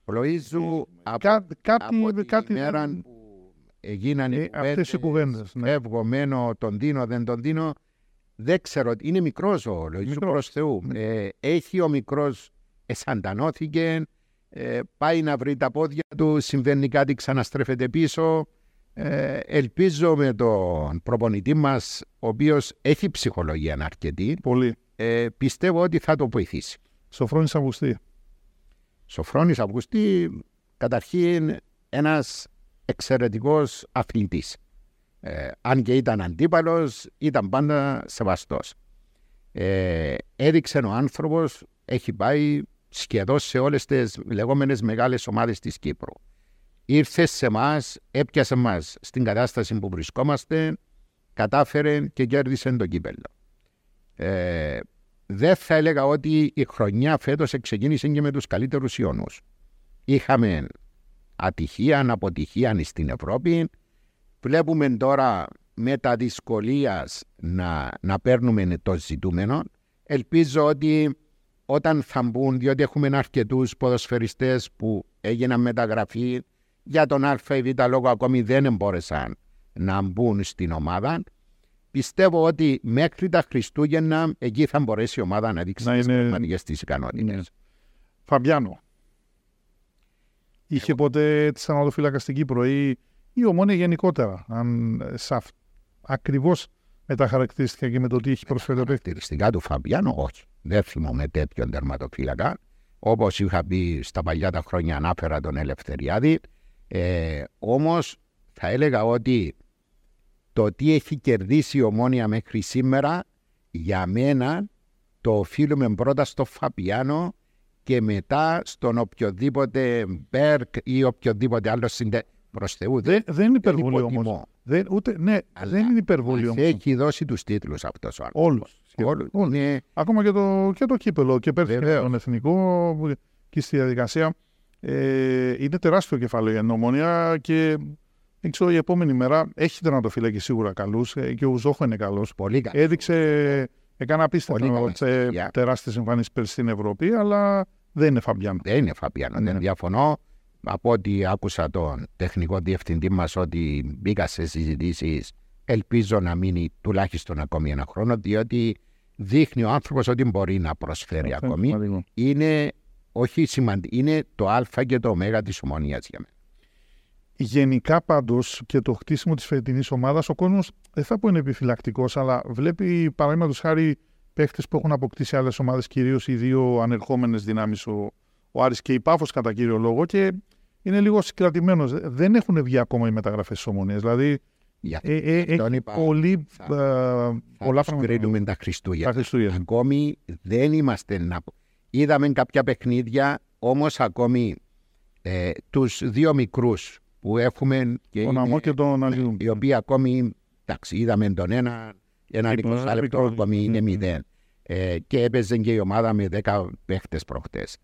Ο Λοίζου από, Κά, κάτι, από κάτι, μέρα που έγιναν ε, αυτές οι κουβέντες. Ναι. Φεύγω, μένω, τον δίνω, δεν τον δίνω. Δεν ξέρω, είναι μικρός ο Λοίζου προς Θεού. Ναι. Ε, έχει ο μικρός, εσαντανώθηκε, ε, πάει να βρει τα πόδια του, συμβαίνει κάτι, ξαναστρέφεται πίσω. Ε, ελπίζω με τον προπονητή μας, ο οποίος έχει ψυχολογία αρκετή, Πολύ. Ε, πιστεύω ότι θα το βοηθήσει. Σοφρόνης Αυγουστή. Σοφρόνης Αυγουστή, καταρχήν ένας εξαιρετικός αθλητής. Ε, αν και ήταν αντίπαλος, ήταν πάντα σεβαστός. Ε, έδειξε ο άνθρωπος, έχει πάει σχεδόν σε όλες τις λεγόμενες μεγάλες ομάδες της Κύπρου. Ήρθες σε εμά, έπιασες εμά στην κατάσταση που βρισκόμαστε, κατάφερε και κέρδισε το κύπελο. Ε, δεν θα έλεγα ότι η χρονιά φέτος ξεκίνησε και με τους καλύτερους ιονούς. Είχαμε ατυχία, αποτυχία στην Ευρώπη, Βλέπουμε τώρα με τα δυσκολίας να, να παίρνουμε το ζητούμενο. Ελπίζω ότι όταν θα μπουν, διότι έχουμε αρκετούς ποδοσφαιριστές που έγιναν μεταγραφή για τον Α ή Β λόγο ακόμη δεν μπόρεσαν να μπουν στην ομάδα. Πιστεύω ότι μέχρι τα Χριστούγεννα εκεί θα μπορέσει η ομάδα να δείξει τις είναι... τις ικανότητες. Φαμπιάνο. Είχε ποτέ τη αναλοφύλακα στην Κύπρο ή ή ομόνια γενικότερα. Αν σαφ... ακριβώ με τα χαρακτηριστικά και με το τι έχει προσφέρει ο Χαρακτηριστικά του Φαμπιάνο, όχι. Δεν θυμόμαι τέτοιον τερματοφύλακα. Όπως είχα πει στα παλιά τα χρόνια, ανάφερα τον Ελευθεριάδη. Ε, Όμως θα έλεγα ότι το τι έχει κερδίσει η ομόνια μέχρι σήμερα, για μένα το οφείλουμε πρώτα στο Φαπιάνο και μετά στον οποιοδήποτε Μπέρκ ή οποιοδήποτε άλλο συντε προς Θεού. Δεν, δεν είναι υπερβολή όμως. Δεν, ούτε, ναι, δεν είναι υπερβολή όμως. Έχει δώσει τους τίτλους αυτός ο άνθρωπος. Όλους. Ναι. Ακόμα και το, και το κύπελο. Και πέρσι και τον εθνικό και στη διαδικασία. Ε, είναι τεράστιο κεφάλαιο η νομονία και δεν ξέρω η επόμενη μέρα έχει τερματοφύλακε σίγουρα καλούς ε, και ο Ζόχο είναι καλός. Πολύ καλός. Έδειξε, έκανε απίστευτο τεράστιες εμφανίσεις πέρσι στην Ευρώπη, αλλά δεν είναι Φαμπιάνο. Δεν είναι Φαμπιάνο, δεν ναι. διαφωνώ από ό,τι άκουσα τον τεχνικό διευθυντή μας ότι μπήκα σε συζητήσεις, ελπίζω να μείνει τουλάχιστον ακόμη ένα χρόνο, διότι δείχνει ο άνθρωπος ότι μπορεί να προσφέρει ακόμη. Είναι όχι σημαντικό, είναι το Α και το Ω της ομονίας για μένα. Γενικά πάντως και το χτίσιμο της φετινής ομάδας, ο κόσμος δεν θα πω είναι επιφυλακτικός, αλλά βλέπει παραδείγματος χάρη παίχτες που έχουν αποκτήσει άλλες ομάδες, κυρίως οι δύο ανερχόμενες δυνάμεις, ο, ο Άρης και η Πάφος κατά κύριο λόγο, και είναι λίγο συγκρατημένος. Δεν έχουν βγει ακόμα οι μεταγραφές τη ομονία. Δηλαδή, για ε, ε, έχει πολύ. Θα, ε, πολλά θα κρίνουμε τα Χριστούγεννα. Χριστούγεννα. Ακόμη δεν είμαστε να. Είδαμε κάποια παιχνίδια, όμως ακόμη ε, τους δύο μικρούς που έχουμε. Και τον Αμό και τον Αλλιού. Οι οποίοι ακόμη. Εντάξει, είδαμε τον ένα, ένα 20 λεπτό, ακόμη είναι μηδέν. Ε, και έπαιζε και η ομάδα με 10 παίχτες προχτές.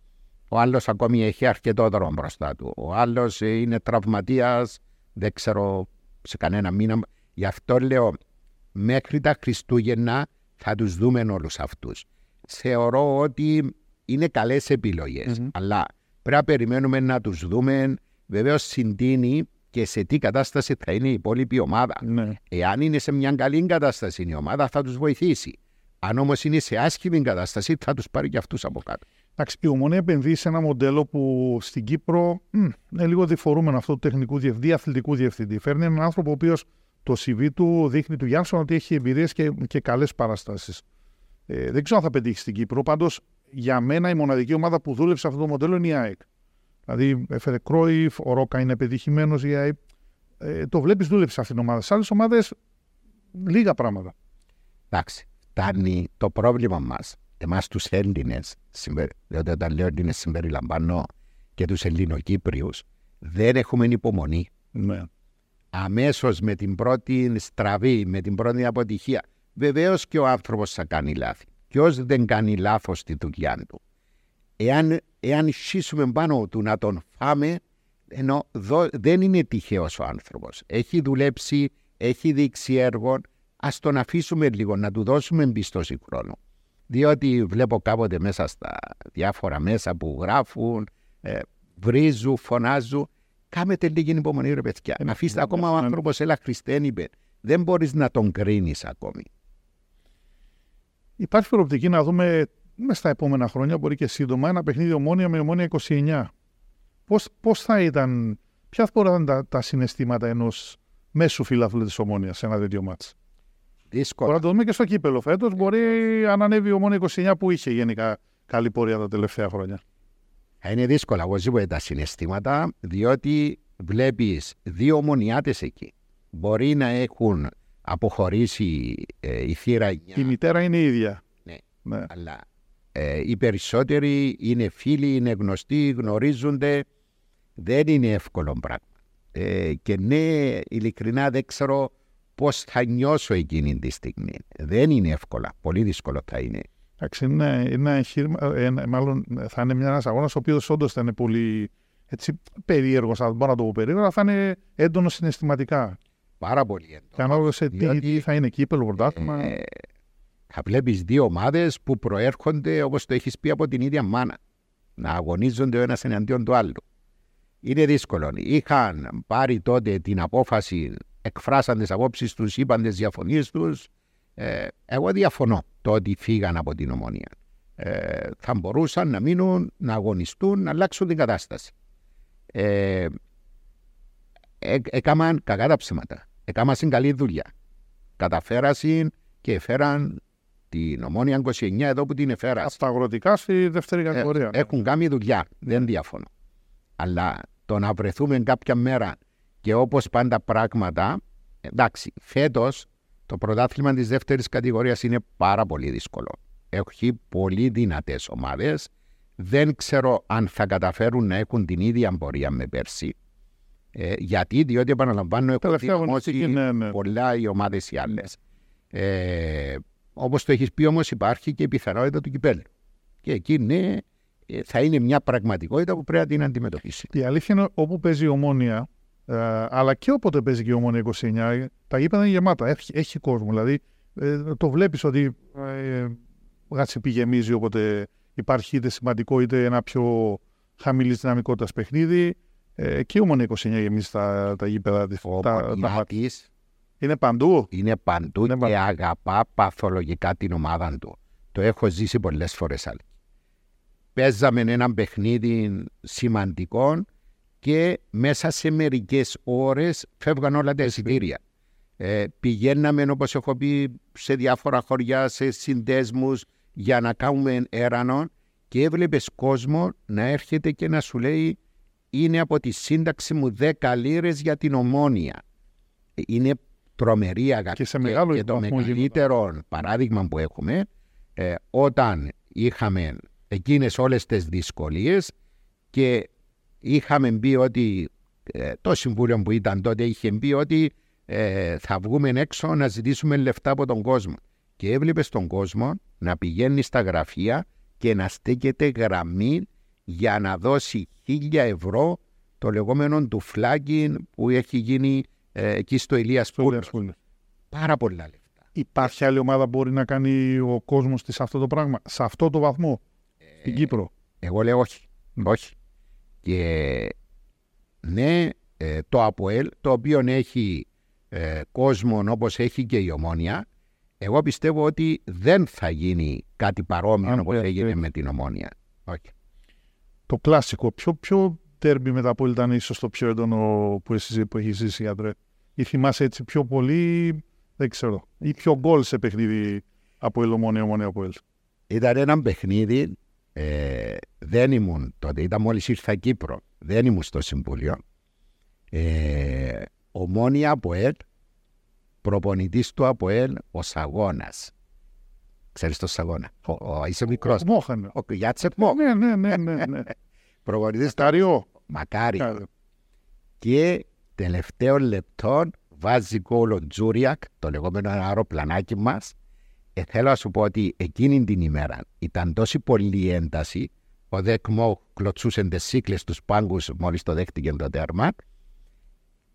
Ο άλλος ακόμη έχει αρκετό δρόμο μπροστά του. Ο άλλος είναι τραυματίας, δεν ξέρω σε κανένα μήνα. Γι' αυτό λέω μέχρι τα Χριστούγεννα θα τους δούμε όλους αυτούς. Θεωρώ ότι είναι καλές Αλλά πρέπει να περιμένουμε να τους δούμε βεβαίως συντείνει και σε τι κατάσταση θα είναι η υπόλοιπη ομάδα. Ναι. Εάν είναι σε μια καλή κατάσταση η ομάδα, θα τους βοηθήσει. Αν όμως είναι σε άσχημη κατάσταση, θα τους πάρει και αυτούς από κάτω. Εντάξει, η Ομονία επενδύει σε ένα μοντέλο που στην Κύπρο μ, είναι λίγο διφορούμενο αυτό του τεχνικού διευθυντή, αθλητικού διευθυντή. Φέρνει έναν άνθρωπο ο οποίος το CV του δείχνει του Γιάννσον ότι έχει εμπειρίες και, και καλές παραστάσεις. Ε, δεν ξέρω αν θα πετύχει στην Κύπρο. Πάντως, για μένα η μοναδική ομάδα που δούλεψε αυτό το μοντέλο είναι η ΑΕΚ. Δηλαδή, έφερε Κρόιφ, ο Ρόκα είναι πετυχημένο η ΑΕΚ. Ε, το βλέπεις, δούλεψε αυτήν την ομάδα. Σε άλλες ομάδες, λίγα πράγματα. Εντάξει, φτάνει το πρόβλημα μας. Εμάς τους Έλληνες, διότι όταν λέω Έλληνες συμπεριλαμβάνω και τους Ελληνοκύπριους, δεν έχουμε υπομονή. Ναι. Αμέσως με την πρώτη στραβή, με την πρώτη αποτυχία. Βεβαίως και ο άνθρωπος θα κάνει λάθη. Ποιο δεν κάνει λάθος στη δουλειά του. Εάν, εάν σχίσουμε πάνω του να τον φάμε, ενώ δο- δεν είναι τυχαίος ο άνθρωπος. Έχει δουλέψει, έχει δείξει έργο. Α τον αφήσουμε λίγο, να του δώσουμε εμπιστοσύνη χρόνου. Διότι βλέπω κάποτε μέσα στα διάφορα μέσα που γράφουν, ε, βρίζουν, φωνάζουν. Κάμετε λίγη υπομονή, ρε παιδιά. Ε, Αφήστε ναι, ακόμα ο ναι. άνθρωπος, έλα Χριστέν είπε. Δεν μπορείς να τον κρίνεις ακόμη. Υπάρχει προοπτική να δούμε μέσα στα επόμενα χρόνια, μπορεί και σύντομα, ένα παιχνίδι ομόνια με ομόνια 29. Πώς, πώς θα ήταν, ποια μπορεί να ήταν τα, τα συναισθήματα ενός μέσου φιλάθλου της ομόνιας σε ένα τέτοιο μάτς; Δύσκολο. Μπορεί να το δούμε και στο κύπελο φέτος, μπορεί αν ανέβει η ομόνια 29 που είχε γενικά καλή πορεία τα τελευταία χρόνια. Θα είναι δύσκολα οπωσδήποτε τα συναισθήματα, διότι βλέπεις δύο ομονιάτες εκεί. Μπορεί να έχουν αποχωρήσει ε, η θύρα 9, Η μητέρα είναι η ίδια. Ναι. ναι. αλλά ε, οι περισσότεροι είναι φίλοι, είναι γνωστοί, γνωρίζονται. Δεν είναι εύκολο πράγμα. Ε, και ναι, ειλικρινά δεν ξέρω πώς θα νιώσω εκείνη τη στιγμή. Δεν είναι εύκολα. Πολύ δύσκολο θα είναι. Εντάξει, είναι ένα εγχείρημα, ε, ένα- μάλλον θα είναι ένα αγώνας ο οποίος όντως θα είναι πολύ έτσι, περίεργος, αν μπορώ να το πω περίεργο, αλλά θα είναι έντονος συναισθηματικά. Πάρα πολύ Και έντονο. ανάλογα σε τι, διότι, τι θα είναι κύπελο, πρωτάθλημα. Ε, θα βλέπεις δύο ομάδες που προέρχονται, όπως το έχεις πει, από την ίδια μάνα. Να αγωνίζονται ο ένας εναντίον του άλλου. Είναι δύσκολο. Είχαν πάρει τότε την απόφαση, εκφράσαν τις απόψεις τους, είπαν τις διαφωνίες τους. Ε, εγώ διαφωνώ το ότι φύγαν από την ομονία. Ε, θα μπορούσαν να μείνουν, να αγωνιστούν, να αλλάξουν την κατάσταση. Ε, ε, έκαναν κακά τα ψέματα. Έκαναν καλή δουλειά. Καταφέρασαν και φέραν την ομόνια 29 εδώ που την εφέρασαν. Από τα αγροτικά στη δεύτερη Ε, κατηγορία. έχουν κάνει δουλειά, δεν διαφωνώ. Αλλά το να βρεθούμε κάποια μέρα και όπως πάντα πράγματα, εντάξει, φέτος το πρωτάθλημα της δεύτερης κατηγορίας είναι πάρα πολύ δύσκολο. Έχει πολύ δυνατές ομάδες. Δεν ξέρω αν θα καταφέρουν να έχουν την ίδια πορεία με πέρσι. Ε, γιατί, διότι επαναλαμβάνω, έχουν Τελευταία δυναμώσει αγωνιστική, ναι, ναι. πολλά οι ομάδες οι άλλες. Ε, όπως το έχεις πει όμως υπάρχει και η πιθανότητα του κυπέλου. Και εκεί ναι, ε, θα είναι μια πραγματικότητα που πρέπει να την αντιμετωπίσει. Η αλήθεια είναι όπου παίζει η ομόνια, ε, αλλά και όποτε παίζει και η ομόνια 29, τα γήπεδα είναι γεμάτα. Έχει, έχει κόσμο. Δηλαδή ε, το βλέπεις ότι ε, γάτσι γεμίζει όποτε υπάρχει είτε σημαντικό είτε ένα πιο χαμηλής δυναμικότητας παιχνίδι. Ε, και η ομόνια 29 γεμίζει τα, τα γήπεδα της. Ο τα, τα, μάτια. Πονιάτης είναι παντού. είναι παντού Είναι και παντού. αγαπά παθολογικά την ομάδα του. Το έχω ζήσει πολλές φορές άλλη. Παίζαμε ένα παιχνίδι σημαντικό και μέσα σε μερικές ώρες φεύγαν όλα τα εισιτήρια. Ε, πηγαίναμε, όπως έχω πει, σε διάφορα χωριά, σε συνδέσμους για να κάνουμε έρανο και έβλεπες κόσμο να έρχεται και να σου λέει είναι από τη σύνταξη μου 10 λίρες για την ομόνια. Ε, Είναι τρομερή αγάπη. Και σε μεγάλο και το βαθμό γίνεται. μεγαλύτερο παράδειγμα που έχουμε ε, όταν είχαμε εκείνες όλες τις δυσκολίες και είχαμε πει ότι ε, το συμβούλιο που ήταν τότε είχε πει ότι ε, θα βγούμε έξω να ζητήσουμε λεφτά από τον κόσμο. Και έβλεπες τον κόσμο να πηγαίνει στα γραφεία και να στέκεται γραμμή για να δώσει χίλια ευρώ το λεγόμενο του φλάγκιν που έχει γίνει ε, εκεί στο Ηλίας Στο Πούλος. Liverpool. Πάρα πολλά λεφτά. Υπάρχει άλλη ομάδα που μπορεί να κάνει ο κόσμος της αυτό το πράγμα, σε αυτό το βαθμό, στην Κύπρο; Εγώ λέω όχι. Όχι. Και ναι, ε, το ΑΠΟΕΛ, το οποίο έχει ε, κόσμο όπως έχει και η Ομόνια, εγώ πιστεύω ότι δεν θα γίνει κάτι παρόμοιο Αν όπως πέ- έγινε πέ- με την Ομόνια. Όχι. Το κλασικό. Ποιο, ποιο τέρμπι με τα Απόλλη ήταν ίσως το πιο έντονο που, εσύ, που έχεις ζήσει, Αντρέ. Ή θυμάσαι έτσι πιο πολύ, δεν ξέρω. Ή πιο γκολ σε παιχνίδι από Ομόνια, Ομόνια, Απόλλη. Ήταν ένα παιχνίδι, ε, δεν ήμουν τότε, ήταν μόλις ήρθα Κύπρο, δεν ήμουν στο Συμβούλιο. Ε, ομόνια ΑΠΟΕΛ, προπονητής του ΑΠΟΕΛ, ο Σαγώνας. Ξέρεις τον Σαγώνα, ο, ο, είσαι μικρός. Μόχανε. Ο Γιάτσεκ Μο, Ναι, ναι, ναι, ναι. ναι. προπονητής του Καριό. Μακάρι. Κάτω. Και τελευταίο λεπτό βάζει γκολ ο Τζούριακ, το λεγόμενο αεροπλανάκι μας. Ε, θέλω να σου πω ότι εκείνη την ημέρα ήταν τόση πολλή ένταση, ο Δεκμό κλωτσούσε τις σύκλες στους πάγκους μόλις το δέχτηκε το τέρμα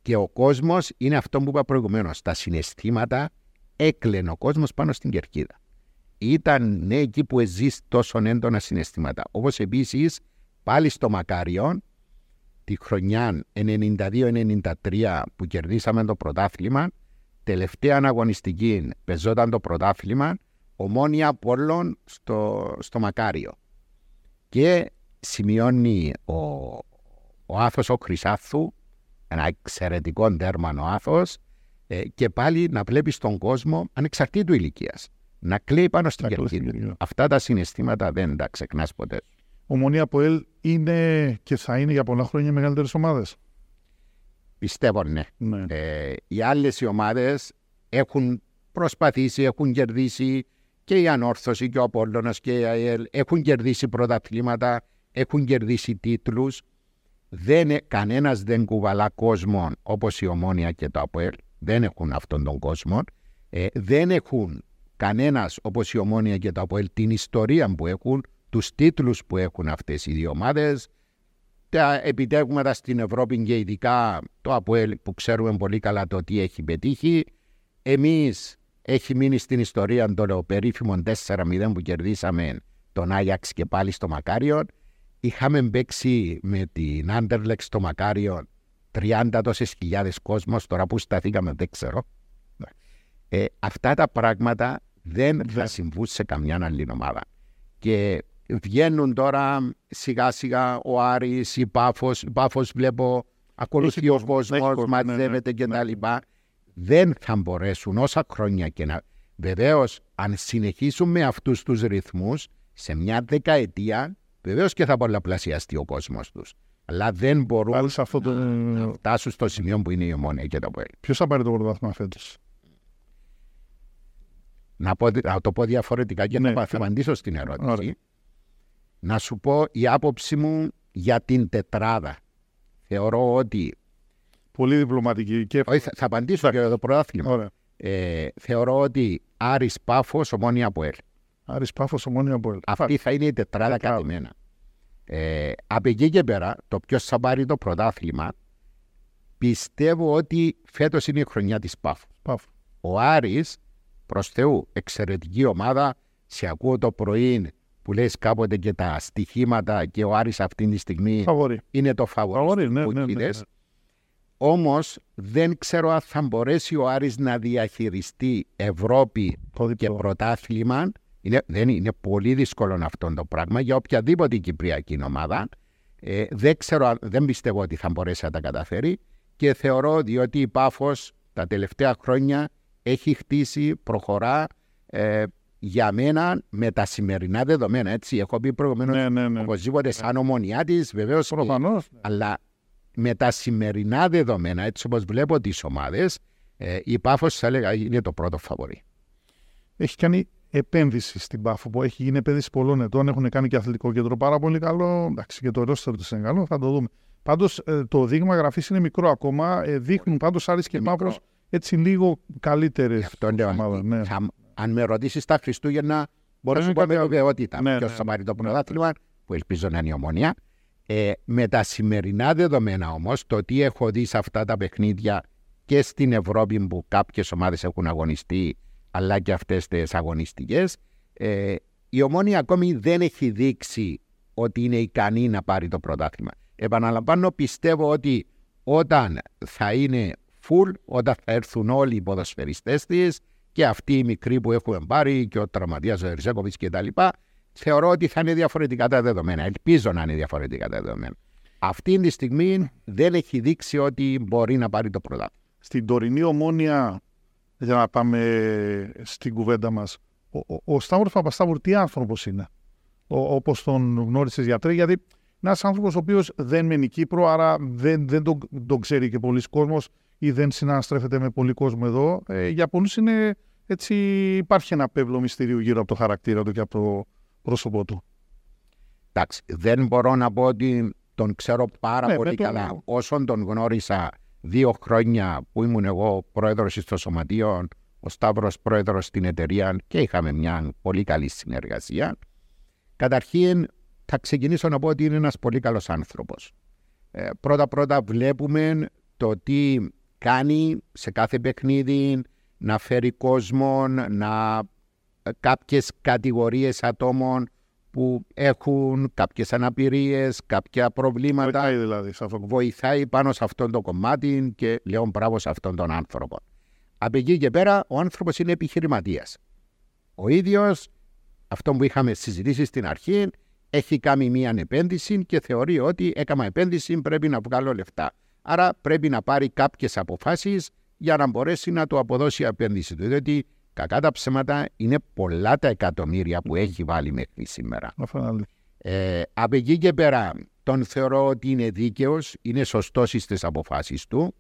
και ο κόσμος είναι αυτό που είπα προηγουμένως, τα συναισθήματα έκλαινε ο κόσμος πάνω στην κερκίδα. Ήταν ναι, εκεί που ζεις τόσο έντονα συναισθήματα. Όπως επίσης πάλι στο Μακάριον τη χρονιά 92-93 που κερδίσαμε το πρωτάθλημα, τελευταία αναγωνιστική πεζόταν το πρωτάθλημα, ομόνια Απόλλων στο, στο Μακάριο. Και σημειώνει ο, ο Άθος ο Χρυσάθου, ένα εξαιρετικό τέρμα ο Άθος, ε, και πάλι να βλέπεις τον κόσμο ανεξαρτήτου ηλικίας. Να κλαίει πάνω στην Να κλαίει στην κερκίδα. κερκίδα. Αυτά τα συναισθήματα δεν τα ξεχνάς ποτέ. Ομονία Αποέλ είναι και θα είναι για πολλά χρόνια μεγαλύτερες ομάδες. Πιστεύω ναι. Ναι. Ε, οι άλλες οι ομάδες έχουν προσπαθήσει, έχουν κερδίσει και η Ανόρθωση και ο Απόλλωνας και η ΑΕΛ έχουν κερδίσει πρωταθλήματα, έχουν κερδίσει τίτλους. Δεν, ε- κανένας δεν κουβαλά κόσμο όπως η Ομόνια και το ΑΠΟΕΛ. Δεν έχουν αυτόν τον κόσμο. Ε, δεν έχουν κανένας όπως η Ομόνια και το ΑΠΟΕΛ την ιστορία που έχουν, τους τίτλους που έχουν αυτές οι δύο ομάδες, τα επιτεύγματα στην Ευρώπη και ειδικά το ΑΠΟΕΛ που ξέρουμε πολύ καλά το τι έχει πετύχει. Εμείς έχει μείνει στην ιστορία το περίφημο 4-0 που κερδίσαμε τον Άγιαξ και πάλι στο Μακάριον. Είχαμε παίξει με την Άντερλεξ στο Μακάριον 30 τόσες χιλιάδες κόσμος, τώρα που σταθήκαμε δεν ξέρω. Ε, αυτά τα πράγματα δεν θα Δεν. συμβούν σε καμιά άλλη ομάδα. Και βγαίνουν τώρα σιγά σιγά ο Άρης, η Πάφος, η Πάφος βλέπω ακολουθεί Έχει ο κόσμο, έχει κόσμος, κόσμο, ναι, μαζεύεται ναι, και ναι. τα λοιπά. Δεν θα μπορέσουν όσα χρόνια και να... Βεβαίως, αν συνεχίσουν με αυτούς τους ρυθμούς, σε μια δεκαετία, βεβαίως και θα πολλαπλασιαστεί ο κόσμος τους. Αλλά δεν μπορούν Πάλι σε αυτό το. να φτάσουν στο σημείο που είναι η Ομόνια και το ΠΟΕΛ. Ποιος θα πάρει το πρωτάθλημα φέτος; Να, πω, να το πω διαφορετικά και Ναι, να κα- θα απαντήσω στην ερώτηση. Ωραία. Να σου πω η άποψη μου για την τετράδα. Θεωρώ ότι. Πολύ διπλωματική και. Όχι, θα, θα απαντήσω για το πρωτάθλημα. Ωραία. Ε, θεωρώ ότι Άρης Πάφος, Ομόνια Αποέλ. Άρης Πάφος, Ομόνια Αποέλ. Αυτή θα είναι η τετράδα Τετράδα. κατημένα. Ε, από εκεί και πέρα, το ποιος θα πάρει το πρωτάθλημα, πιστεύω ότι φέτος είναι η χρονιά της Πάφου. Πάφο. Ο Άρης, προς Θεού, εξαιρετική ομάδα. Σε ακούω το πρωί που λες κάποτε και τα στοιχήματα και ο Άρης αυτή τη στιγμή Φαβορή. είναι το φαβορή Φαβορή, ναι, που ναι, ναι, είδες. ναι. Όμως δεν ξέρω αν θα μπορέσει ο Άρης να διαχειριστεί Ευρώπη Το και διπλό. πρωτάθλημα. Είναι, δεν είναι πολύ δύσκολο αυτό το πράγμα για οποιαδήποτε κυπριακή ομάδα. Ε, δεν, ξέρω, αν- δεν πιστεύω ότι θα μπορέσει να τα καταφέρει και θεωρώ διότι η Πάφος τα τελευταία χρόνια έχει χτίσει, προχωρά ε, για μένα με τα σημερινά δεδομένα. Έτσι, έχω πει προηγουμένως Ναι, ναι, ναι. οπωσδήποτε σαν ομονιά της, βεβαίως. Προφανώς. Αλλά με τα σημερινά δεδομένα, έτσι όπως βλέπω τις ομάδες, ε, η Πάφος θα έλεγα είναι το πρώτο φαβορή. Έχει κάνει επένδυση στην Πάφο που έχει γίνει επένδυση πολλών ετών. Έχουν κάνει και αθλητικό κέντρο πάρα πολύ καλό. Εντάξει, και το ρόστερ του είναι καλό, θα το δούμε. Πάντως το δείγμα γραφής είναι μικρό ακόμα. Ε, δείχνουν πάντως Άρης και Είναι μικρό. Πάφο έτσι λίγο καλύτερες. Γι' αυτό λέω, ναι. θα- αν με ρωτήσεις τα Χριστούγεννα, μπορώ να είναι σου πω με κάτι άλλο. βεβαιότητα Ναι, ποιος ναι, θα ναι. πάρει το πρωτάθλημα, που ελπίζω να είναι η ομονία. Ε, με τα σημερινά δεδομένα όμως, το τι έχω δει σε αυτά τα παιχνίδια και στην Ευρώπη που κάποιες ομάδες έχουν αγωνιστεί, αλλά και αυτές τις αγωνιστικές, ε, η ομόνια ακόμη δεν έχει δείξει ότι είναι ικανή να πάρει το πρωτάθλημα. Επαναλαμβάνω, πιστεύω ότι όταν θα είναι full, όταν θα έρθουν όλοι οι ποδοσφαιριστές της και αυτοί οι μικροί που έχουμε πάρει και ο τραυματίας ο Ερζέκοβιτς και τα λοιπά, θεωρώ ότι θα είναι διαφορετικά τα δεδομένα. Ελπίζω να είναι διαφορετικά τα δεδομένα. Αυτή τη στιγμή δεν έχει δείξει ότι μπορεί να πάρει το πρωτάθλημα. Στην τωρινή ομόνια, για να πάμε στην κουβέντα μας, ο, ο, ο Σταύρος Παπασταύρου τι άνθρωπος είναι, όπως τον γνώρισες γιατρέ, γιατί ένας άνθρωπος ο οποίος δεν μένει Κύπρο, άρα δεν, δεν τον, τον ξέρει και πολλοί κόσμος ή δεν συναναστρέφεται με πολύ κόσμο εδώ. Ε, για πολλούς είναι έτσι, υπάρχει ένα πέμπλο μυστηρίου γύρω από το χαρακτήρα του και από το πρόσωπό του. Εντάξει, δεν μπορώ να πω ότι τον ξέρω πάρα ναι, πολύ καλά. Το... Όσον τον γνώρισα δύο χρόνια που ήμουν εγώ πρόεδρος στο Σωματείο, ο Σταύρος πρόεδρος στην εταιρεία και είχαμε μια πολύ καλή συνεργασία. Καταρχήν, θα ξεκινήσω να πω ότι είναι ένας πολύ καλός άνθρωπος. Ε, πρώτα-πρώτα βλέπουμε το τι κάνει σε κάθε παιχνίδι, να φέρει κόσμο, να ε, κάποιες κατηγορίες ατόμων που έχουν κάποιες αναπηρίες, κάποια προβλήματα. Βοηθάει δηλαδή σε αυτό. Βοηθάει πάνω σε αυτόν το κομμάτι και λέω μπράβο σε αυτόν τον άνθρωπο. Από εκεί και πέρα ο άνθρωπος είναι επιχειρηματίας. Ο ίδιος, αυτό που είχαμε συζητήσει στην αρχή, έχει κάνει μία επένδυση και θεωρεί ότι έκανα επένδυση πρέπει να βγάλω λεφτά. Άρα πρέπει να πάρει κάποιες αποφάσεις για να μπορέσει να το αποδώσει η επένδυση του. Διότι κακά τα ψέματα είναι πολλά τα εκατομμύρια που έχει βάλει μέχρι σήμερα. Ε, από εκεί και πέρα τον θεωρώ ότι είναι δίκαιος, είναι σωστός στι αποφάσεις του.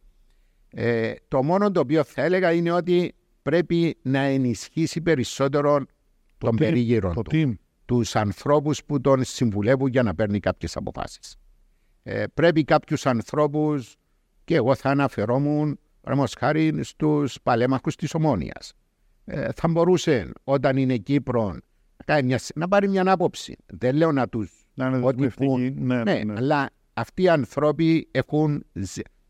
Ε, το μόνο το οποίο θα έλεγα είναι ότι πρέπει να ενισχύσει περισσότερο το τον περίγυρο του. Τους ανθρώπους που τον συμβουλεύουν για να παίρνει κάποιες αποφάσεις. Ε, πρέπει κάποιους ανθρώπους, και εγώ θα αναφερόμουν, παραδείγματο χάρη στους παλέμαχους της Ομόνοια. Ε, θα μπορούσε όταν είναι Κύπρο να, μια, να πάρει μια άποψη. Δεν λέω να τους. Να είναι ότι που, ναι, ναι, ναι, αλλά αυτοί οι άνθρωποι έχουν,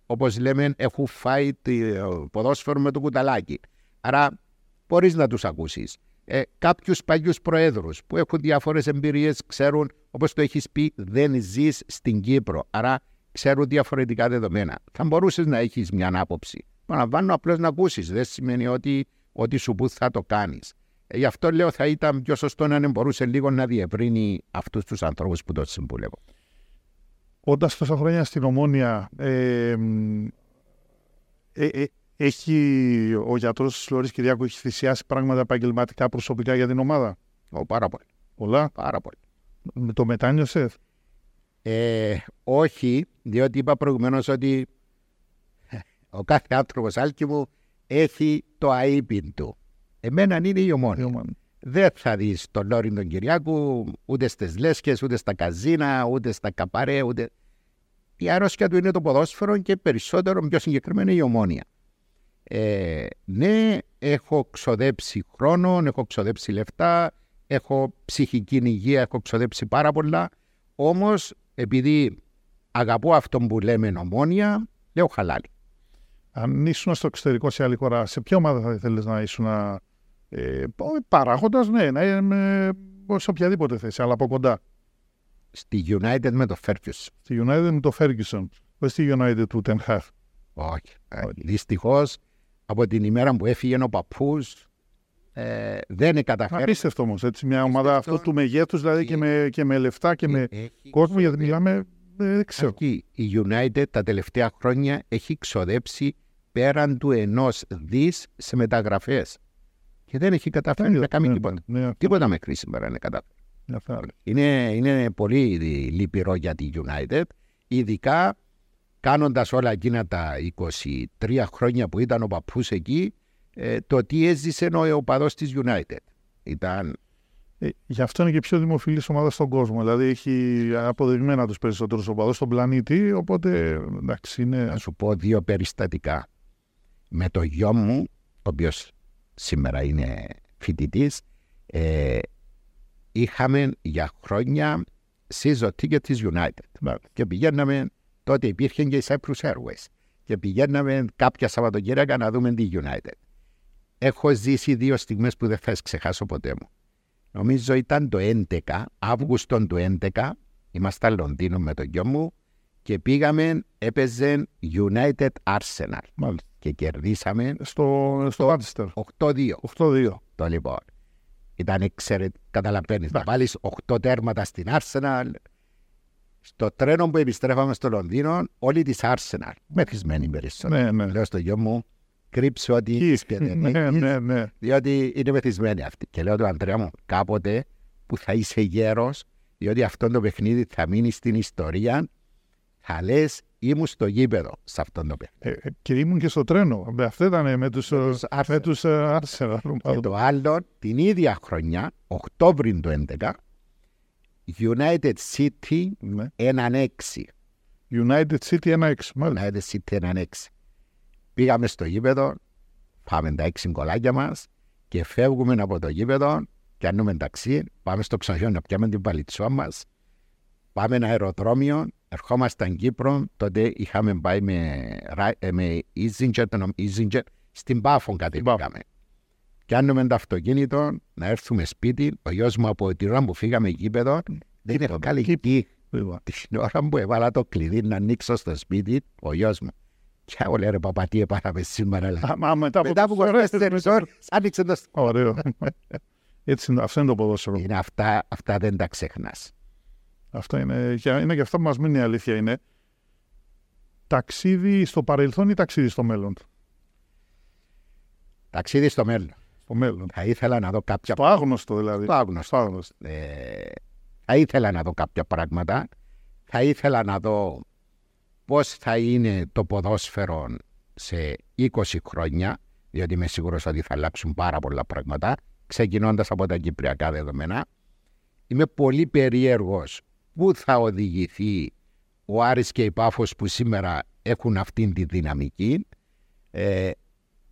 όπως λέμε, έχουν φάει το ποδόσφαιρο με το κουταλάκι. Άρα μπορείς να τους ακούσεις ε, κάποιους παλιούς προέδρους που έχουν διάφορε εμπειρίες, ξέρουν, όπως το έχεις πει, δεν ζεις στην Κύπρο. Άρα ξέρουν διαφορετικά δεδομένα. Θα μπορούσες να έχεις μια άποψη. Παραλαμβάνω απλώς να ακούσεις. Δεν σημαίνει ότι ό,τι σου που θα το κάνεις. Ε, γι' αυτό λέω θα ήταν πιο σωστό να μπορούσε λίγο να διευρύνει αυτούς τους ανθρώπους που το συμβουλεύω. Όντας τόσα χρόνια στην Ομόνια, ε, ε, ε έχει ο γιατρός της Λόρης Κυριάκου έχει θυσιάσει πράγματα επαγγελματικά προσωπικά για την ομάδα; Ο, πάρα πολύ. Πολλά; Πάρα πολύ. Με το μετάνιωσε; Ε, όχι, διότι είπα προηγουμένως ότι ο κάθε άνθρωπος άλκη μου έχει το αείπιν του. Εμένα είναι η ομόνια. Δεν θα δεις τον Λόρι τον Κυριάκου ούτε στις λέσχες, ούτε στα καζίνα, ούτε στα καπαρέ, ούτε. Η αρρώστια του είναι το ποδόσφαιρο και περισσότερο, πιο συγκεκριμένα, η ομόνια. Ε, ναι, έχω ξοδέψει χρόνο, έχω ξοδέψει λεφτά, έχω ψυχική υγεία, έχω ξοδέψει πάρα πολλά. Όμως, επειδή αγαπώ αυτό που λέμε νομόνια, λέω χαλάλι. Αν ήσουν στο εξωτερικό σε άλλη χώρα, σε ποια ομάδα θα ήθελες να ήσουν ε, παράγοντας, ναι, να είναι σε οποιαδήποτε θέση, αλλά από κοντά. Στη United με το Ferguson. Στη United με το Ferguson. Όχι στη United του Ten Hag. Όχι. Ε, Δυστυχώς από την ημέρα που έφυγε ο παππούς. Ε, δεν καταφέρει. Απίστευτο όμως. Μια ομάδα αυτού του μεγέθους, δηλαδή και με, και με λεφτά και με κόσμο, γιατί μιλάμε. Ε, δεν ξέρω. Εκεί, η United τα τελευταία χρόνια έχει ξοδέψει πέραν του ενός δις σε μεταγραφές. Και δεν έχει καταφέρει να κάνει ναι, τίποτα. Ναι, τίποτα με κρίση σήμερα είναι καταφέρει. Είναι, είναι πολύ λυπηρό για τη United, ειδικά κάνοντας όλα εκείνα τα 23 χρόνια που ήταν ο παππούς εκεί, ε, το τι έζησε ο οπαδό της United. Ήταν... Ε, γι' αυτό είναι και πιο δημοφιλής ομάδας στον κόσμο. Δηλαδή έχει αποδειγμένα τους περισσότερους οπαδούς στον πλανήτη. Οπότε εντάξει είναι. Να σου πω δύο περιστατικά. Με το γιο μου, ο οποίος σήμερα είναι φοιτητής, ε, είχαμε για χρόνια season ticket της United. Και πηγαίναμε τότε υπήρχε και η Cyprus Airways και πηγαίναμε κάποια Σαββατοκύριακα να δούμε τη United. Έχω ζήσει δύο στιγμές που δεν θα ξεχάσω ποτέ μου. Νομίζω ήταν το 11, Αύγουστο του 11, ήμασταν Λονδίνο με τον γιο μου και πήγαμε, έπαιζε United Arsenal Μάλιστα. και κερδίσαμε Στο, στο Manchester. 8-2. 8-2. Το λοιπόν. Ήταν εξαιρετικό. Καταλαβαίνεις. Να βάλεις 8 τέρματα στην Arsenal. Στο τρένο που επιστρέφαμε στο Λονδίνο, όλοι της Arsenal. Μεθυσμένοι περισσότερο. Ναι, ναι. Λέω στο γιο μου, κρύψε ότι Εκεί. είσαι και δεν Ναι, έχεις, ναι, ναι. διότι είναι μεθυσμένοι αυτοί. Και λέω του Αντρέα μου, κάποτε που θα είσαι γέρος, διότι αυτό το παιχνίδι θα μείνει στην ιστορία, θα λες ήμουν στο γήπεδο σε αυτό το παιχνίδι. Ε, ε, και ήμουν και στο τρένο. Ε, Αυτό ήταν με τους, ε, τους Arsenal. με τους ε, Arsenal. Και το άλλο, την ίδια χρονιά, Οκτώβρη του 2011, United City Ναι. 1-6. United City 1-6. Μάλιστα. United City 1-6. Πήγαμε στο γήπεδο, πάμε τα έξι γκολάκια μας και φεύγουμε από το γήπεδο, πιάνουμε ταξί, πάμε στο ξενοδοχείο να πιάμε την παλιτσό μας. Πάμε ένα αεροδρόμιο, ερχόμασταν Κύπρο, τότε είχαμε πάει με, ρα- ε, με Easyjet, το όνομα Easyjet, στην Πάφο κατεβήκαμε. Πιάνουμε το αυτοκίνητο, να έρθουμε σπίτι. Ο γιος μου από την ώρα που φύγαμε γήπεδο, δεν είναι καλή Κύπρο. εκεί. Λοιπόν. Την ώρα που έβαλα το κλειδί να ανοίξω στο σπίτι, ο γιος μου. Και εγώ λέω ρε παπά τι έπαθαμε σήμερα. λέει. Α, μα μετά από, Μετά από τόσες 24 ώρες, ώρες άνοιξε το σπίτι. Ωραίο. Έτσι, είναι- αυτό είναι το ποδόσφαιρο. Είναι αυτά, αυτά δεν τα ξεχνάς. Αυτό είναι, και είναι και αυτό που μας μείνει η αλήθεια είναι ταξίδι στο παρελθόν ή ταξίδι στο μέλλον; Ταξίδι στο μέλλον. Στο μέλλον. Θα ήθελα να δω κάποια Στο άγνωστο δηλαδή. Το άγνωστο. Στο άγνωστο. Ε, θα ήθελα να δω κάποια πράγματα. Θα ήθελα να δω πώς θα είναι το ποδόσφαιρο σε 20 χρόνια, διότι είμαι σίγουρος ότι θα αλλάξουν πάρα πολλά πράγματα, ξεκινώντας από τα κυπριακά δεδομένα. Είμαι πολύ περίεργος πού θα οδηγηθεί ο Άρης και η Πάφος που σήμερα έχουν αυτήν τη δυναμική, ε,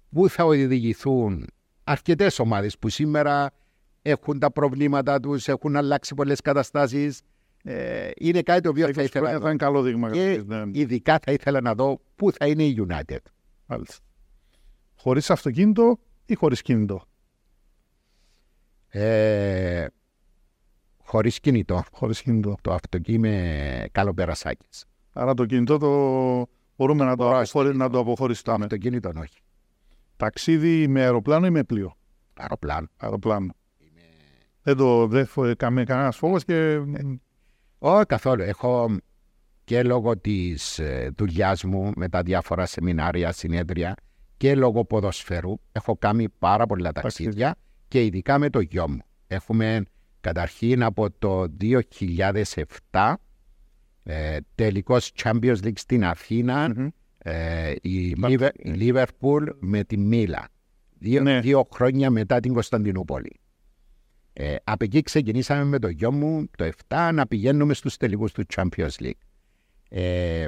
πού θα οδηγηθούν αρκετές ομάδες που σήμερα έχουν τα προβλήματά τους, έχουν αλλάξει πολλές καταστάσεις. Ε, είναι κάτι το οποίο θα 20 ήθελα χρόνια να θα είναι καλό δείγμα. και καταρχήν, ναι. ειδικά θα ήθελα να δω πού θα είναι η United. Μάλιστα. Χωρίς αυτοκίνητο ή χωρίς κίνητο. Ε, χωρίς κινητό. Χωρίς κίνητο. Το αυτοκίνητο με καλοπερασάκες. Άρα το κινητό το μπορούμε να το, Μπορώ, αποχωρι... στο να το αποχωριστούμε. Το αυτοκίνητο όχι. Ταξίδι με αεροπλάνο ή με πλοίο; Αεροπλάνο. Αεροπλάνο. Δεν το δεν φο... καμέ, κανένας φόβος και Όχι καθόλου. Έχω και λόγω της ε, δουλειάς μου με τα διάφορα σεμινάρια, συνέδρια και λόγω ποδοσφαίρου έχω κάνει πάρα πολλά ταξίδια και ειδικά με το γιο μου. Έχουμε καταρχήν από το 2007 ε, τελικός Champions League στην Αθήνα Μμμ. Ε, η, Μα- Λίβε- η Λίβερπουλ με τη Μίλα. Δύο, Ναι. δύο χρόνια μετά την Κωνσταντινούπολη. Ε, από εκεί ξεκινήσαμε με το γιο μου το 7 να πηγαίνουμε στους τελικούς του Champions League. Ε,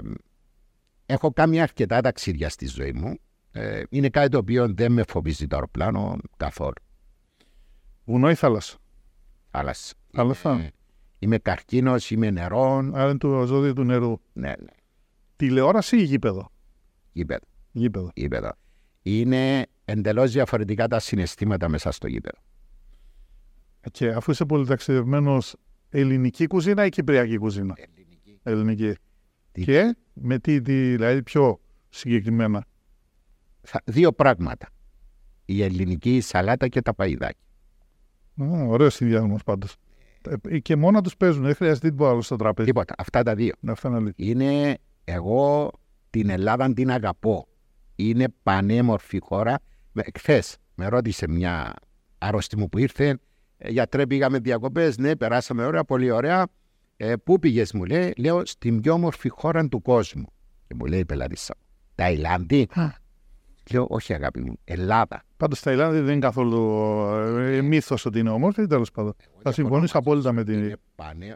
έχω κάνει αρκετά ταξίδια στη ζωή μου. Ε, είναι κάτι το οποίο δεν με φοβίζει το αεροπλάνο καθόλου. βουνό ή θάλασσα; Θάλασσα. Θάλασσα. Είμαι, είμαι καρκίνος, είμαι νερό. Άρα είναι το ζώδιο του νερού. Ναι, ναι. Τηλεόραση ή γήπεδο; Γήπεδο, Γήπεδο. γήπεδο. Είναι εντελώς διαφορετικά τα συναισθήματα μέσα στο γήπεδο. Και αφού είσαι πολυταξιδευμένο, ελληνική κουζίνα ή κυπριακή κουζίνα; Ελληνική. Ελληνική. Τι- Και με τι, τι, δηλαδή πιο συγκεκριμένα; Θα- Δύο πράγματα. Η ελληνική σαλάτα και τα παϊδάκια. Ωραίο συνδυασμός πάντως. Και μόνα τους παίζουν, δεν χρειάζεται τίποτα άλλο στο τραπέζι. Τίποτα. Αυτά τα δύο. Ναι, Αυτό είναι αλήθεια. είναι εγώ την Ελλάδα την αγαπώ. Είναι πανέμορφη χώρα. Χθες με ρώτησε μια άρρωστη μου που ήρθε, «Ε, γιατρέ πήγαμε διακοπές, ναι περάσαμε ωραία, πολύ ωραία. Ε, πού πήγες μου λέει, λέω στην πιο όμορφη χώρα του κόσμου. Και μου λέει η πελάτησα, Ταϊλάνδη. Λέω όχι αγάπη μου, Ελλάδα. Πάντως στα Ταϊλάνδη δεν είναι καθόλου ε, μύθος ότι είναι όμορφη, τέλος πάντων. Θα συμφωνήσω απόλυτα με την. Είναι πανέ...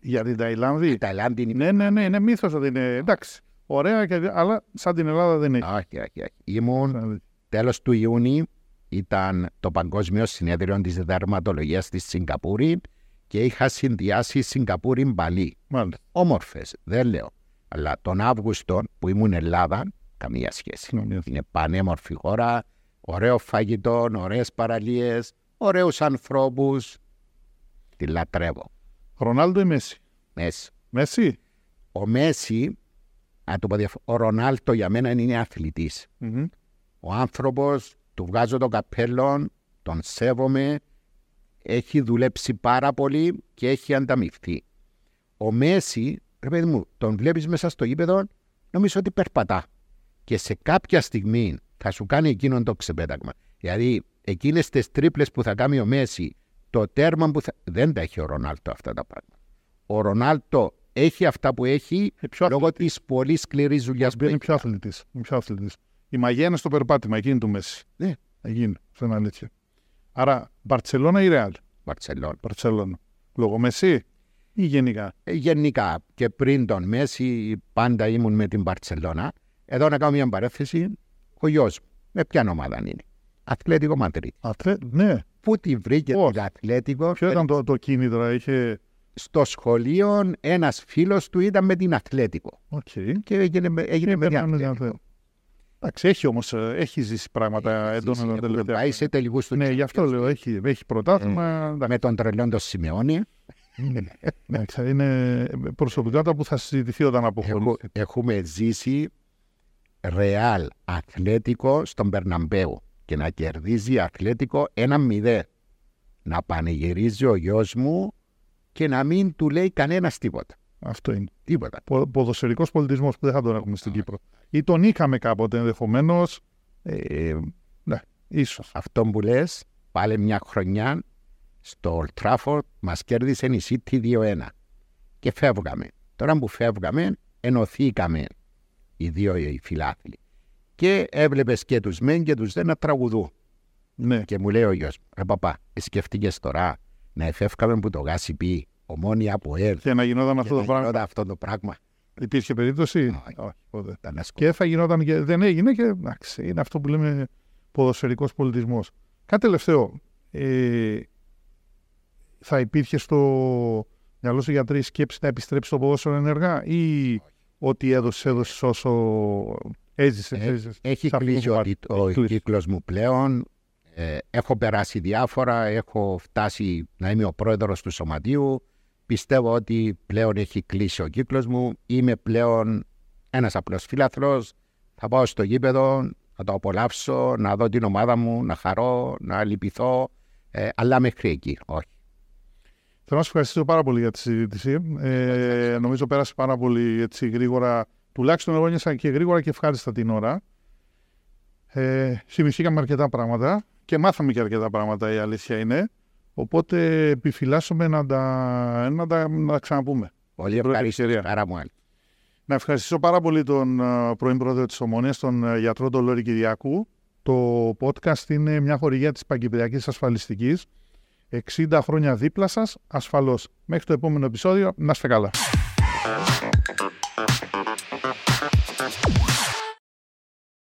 Για την Ταϊλάνδη. Η Ταϊλάνδη είναι... Ναι, ναι, ναι, είναι μύθος ότι είναι. Εντάξει. Ωραία, και... αλλά σαν την Ελλάδα δεν έχει. Όχι, όχι, όχι. Ήμουν τέλος του Ιούνιου ήταν το Παγκόσμιο Συνέδριο της Δερματολογίας στη Σιγκαπούρη και είχα συνδυάσει Σιγκαπούρη Μπαλί. Μάλιστα. Όμορφες, δεν λέω. Αλλά τον Αύγουστο που ήμουν Ελλάδα, καμία σχέση. Καμία σχέση. Είναι πανέμορφη χώρα, ωραίο φαγητό, ωραίες παραλίες, ωραίους ανθρώπους. Τη λατρεύω. Ρονάλντο ή Μέση; Μέση. Μέση; ο Μέση, να το πω διαφο- ο Ρονάλτο για μένα είναι αθλητής. Μμμ. Ο άνθρωπος, του βγάζω το καπέλο, τον σέβομαι, έχει δουλέψει πάρα πολύ και έχει ανταμυφθεί. Ο Μέση, ρε παιδί μου, τον βλέπεις μέσα στο γήπεδο, νομίζω ότι περπατά. Και σε κάποια στιγμή θα σου κάνει εκείνον το ξεπέταγμα. Δηλαδή, εκείνες τις τρίπλες που θα κάνει ο Μέση, το τέρμα που θα... Δεν τα έχει ο Ρονάλτο αυτά τα πράγματα. Ο Ρονάλτο έχει αυτά που έχει Ε, πιο λόγω της πολύ σκληρής δουλειάς που Είναι έχει. πιο αθλητής. Είναι πιο αθλητής. Η μαγεία είναι στο περπάτημα, εκείνη του Μέση. Ναι. Εκείνη, αυτό είναι αλήθεια. Άρα, Μπαρτσελώνα ή Ρεάλ; Μπαρτσελώνα. Μπαρτσελώνα. Λόγω Μέση ή γενικά; Ε, Γενικά και πριν τον Μέση πάντα ήμουν με την Μπαρτσελώνα. Εδώ να κάνω μια παρέθεση. Ο γιος μου, με ποια ομάδα είναι; Αθλέτικο Μαντρίτ. Αθλέ... Ναι. Πού τη βρήκε Πώς; την Αθλέτικο. Ποιο ήταν το, το κίνητρο, είχε. Στο σχολείο ένας φίλος του ήταν με την Αθλέτικο. Οκ. Και έγινε, με- έγινε με την περνάνε την Αθλέτικο. Αθλέ- Εντάξει, έχει όμως έχει ζήσει πράγματα έντονα τα Έχουμε τελευταία. πάει σε τελικούς του Ναι, γι' αυτό Champions λέω. League. Έχει, έχει πρωτάθλημα. εντάξει. Με τον τρελόν τον Σιμεώνη. Εντάξει, είναι προσωπικότητα που θα συζητηθεί όταν αποχωρήσει. Έχω- έχουμε ζήσει Ρεάλ Αθλέτικο στον Περναμπέου και να κερδίζει Αθλέτικο ένα μηδέ. Να πανηγυρίζει ο γιος μου και να μην του λέει κανένας τίποτα. Αυτό είναι. Τίποτα. Πο, ποδοσφαιρικός πολιτισμός που δεν θα τον έχουμε στην Κύπρο. Ή τον είχαμε κάποτε ενδεχομένως. Ε, ναι, ίσως. Αυτό που λες, πάλι μια χρονιά στο Old Trafford μας κέρδισε η City 2-1 και φεύγαμε. Τώρα που φεύγαμε, ενωθήκαμε οι δύο οι φιλάθλοι. Και έβλεπες και τους μεν και τους δεν να τραγουδούν. Ναι. Και μου λέει ο γιος μου, ρε παπά, σκέφτηκες τώρα να εφεύκαμε που το γάσι πει ομόνια από ΕΡ Και να γινόταν και αυτό να το πράγμα. γινόταν αυτό το πράγμα. Υπήρχε περίπτωση; Όχι. Όχι, ποτέ. Ήταν ασκο- Και θα γινόταν και δεν έγινε και εντάξει, είναι αυτό που λέμε ποδοσφαιρικός πολιτισμός. Κάτι τελευταίο. Ε, θα υπήρχε στο μυαλό σου γιατρή η σκέψη να επιστρέψεις στο ποδόσφαιρο ενεργά ή ότι έδωσες, έδωσες όσο έζησες. Ε, έζησες Έχει σε αυτό κλείσει το ο, κομμάτι. ο Έχει κλείσει. κύκλος μου πλέον. Ε, έχω περάσει διάφορα, έχω φτάσει να είμαι ο πρόεδρος του σωματείου. Πιστεύω ότι πλέον έχει κλείσει ο κύκλος μου. Είμαι πλέον ένας απλός φίλαθλος. Θα πάω στο γήπεδο, να το απολαύσω, να δω την ομάδα μου, να χαρώ, να λυπηθώ. Ε, αλλά μέχρι εκεί, όχι. Θέλω να σου ευχαριστήσω πάρα πολύ για τη συζήτηση. Ε, νομίζω πέρασε πάρα πολύ έτσι, γρήγορα. Τουλάχιστον εγώ νιώσα και γρήγορα και ευχάριστα την ώρα. Ε, θυμηθήκαμε αρκετά πράγματα και μάθαμε και αρκετά πράγματα η αλήθεια είναι. Οπότε επιφυλάσσομαι να τα, να τα, να τα ξαναπούμε. Πολύ Πρώτη ευχαριστώ. ευκαιρία. Χαρά μου άλλη. Να ευχαριστήσω πάρα πολύ τον ε, πρώην πρόεδρο της Ομόνιας, τον ε, γιατρό τον Λόρη Κυριακού. Το podcast είναι μια χορηγία της Παγκυπριακής Ασφαλιστικής. 60 χρόνια δίπλα σας, ασφαλώς. Μέχρι το επόμενο επεισόδιο, να είστε καλά.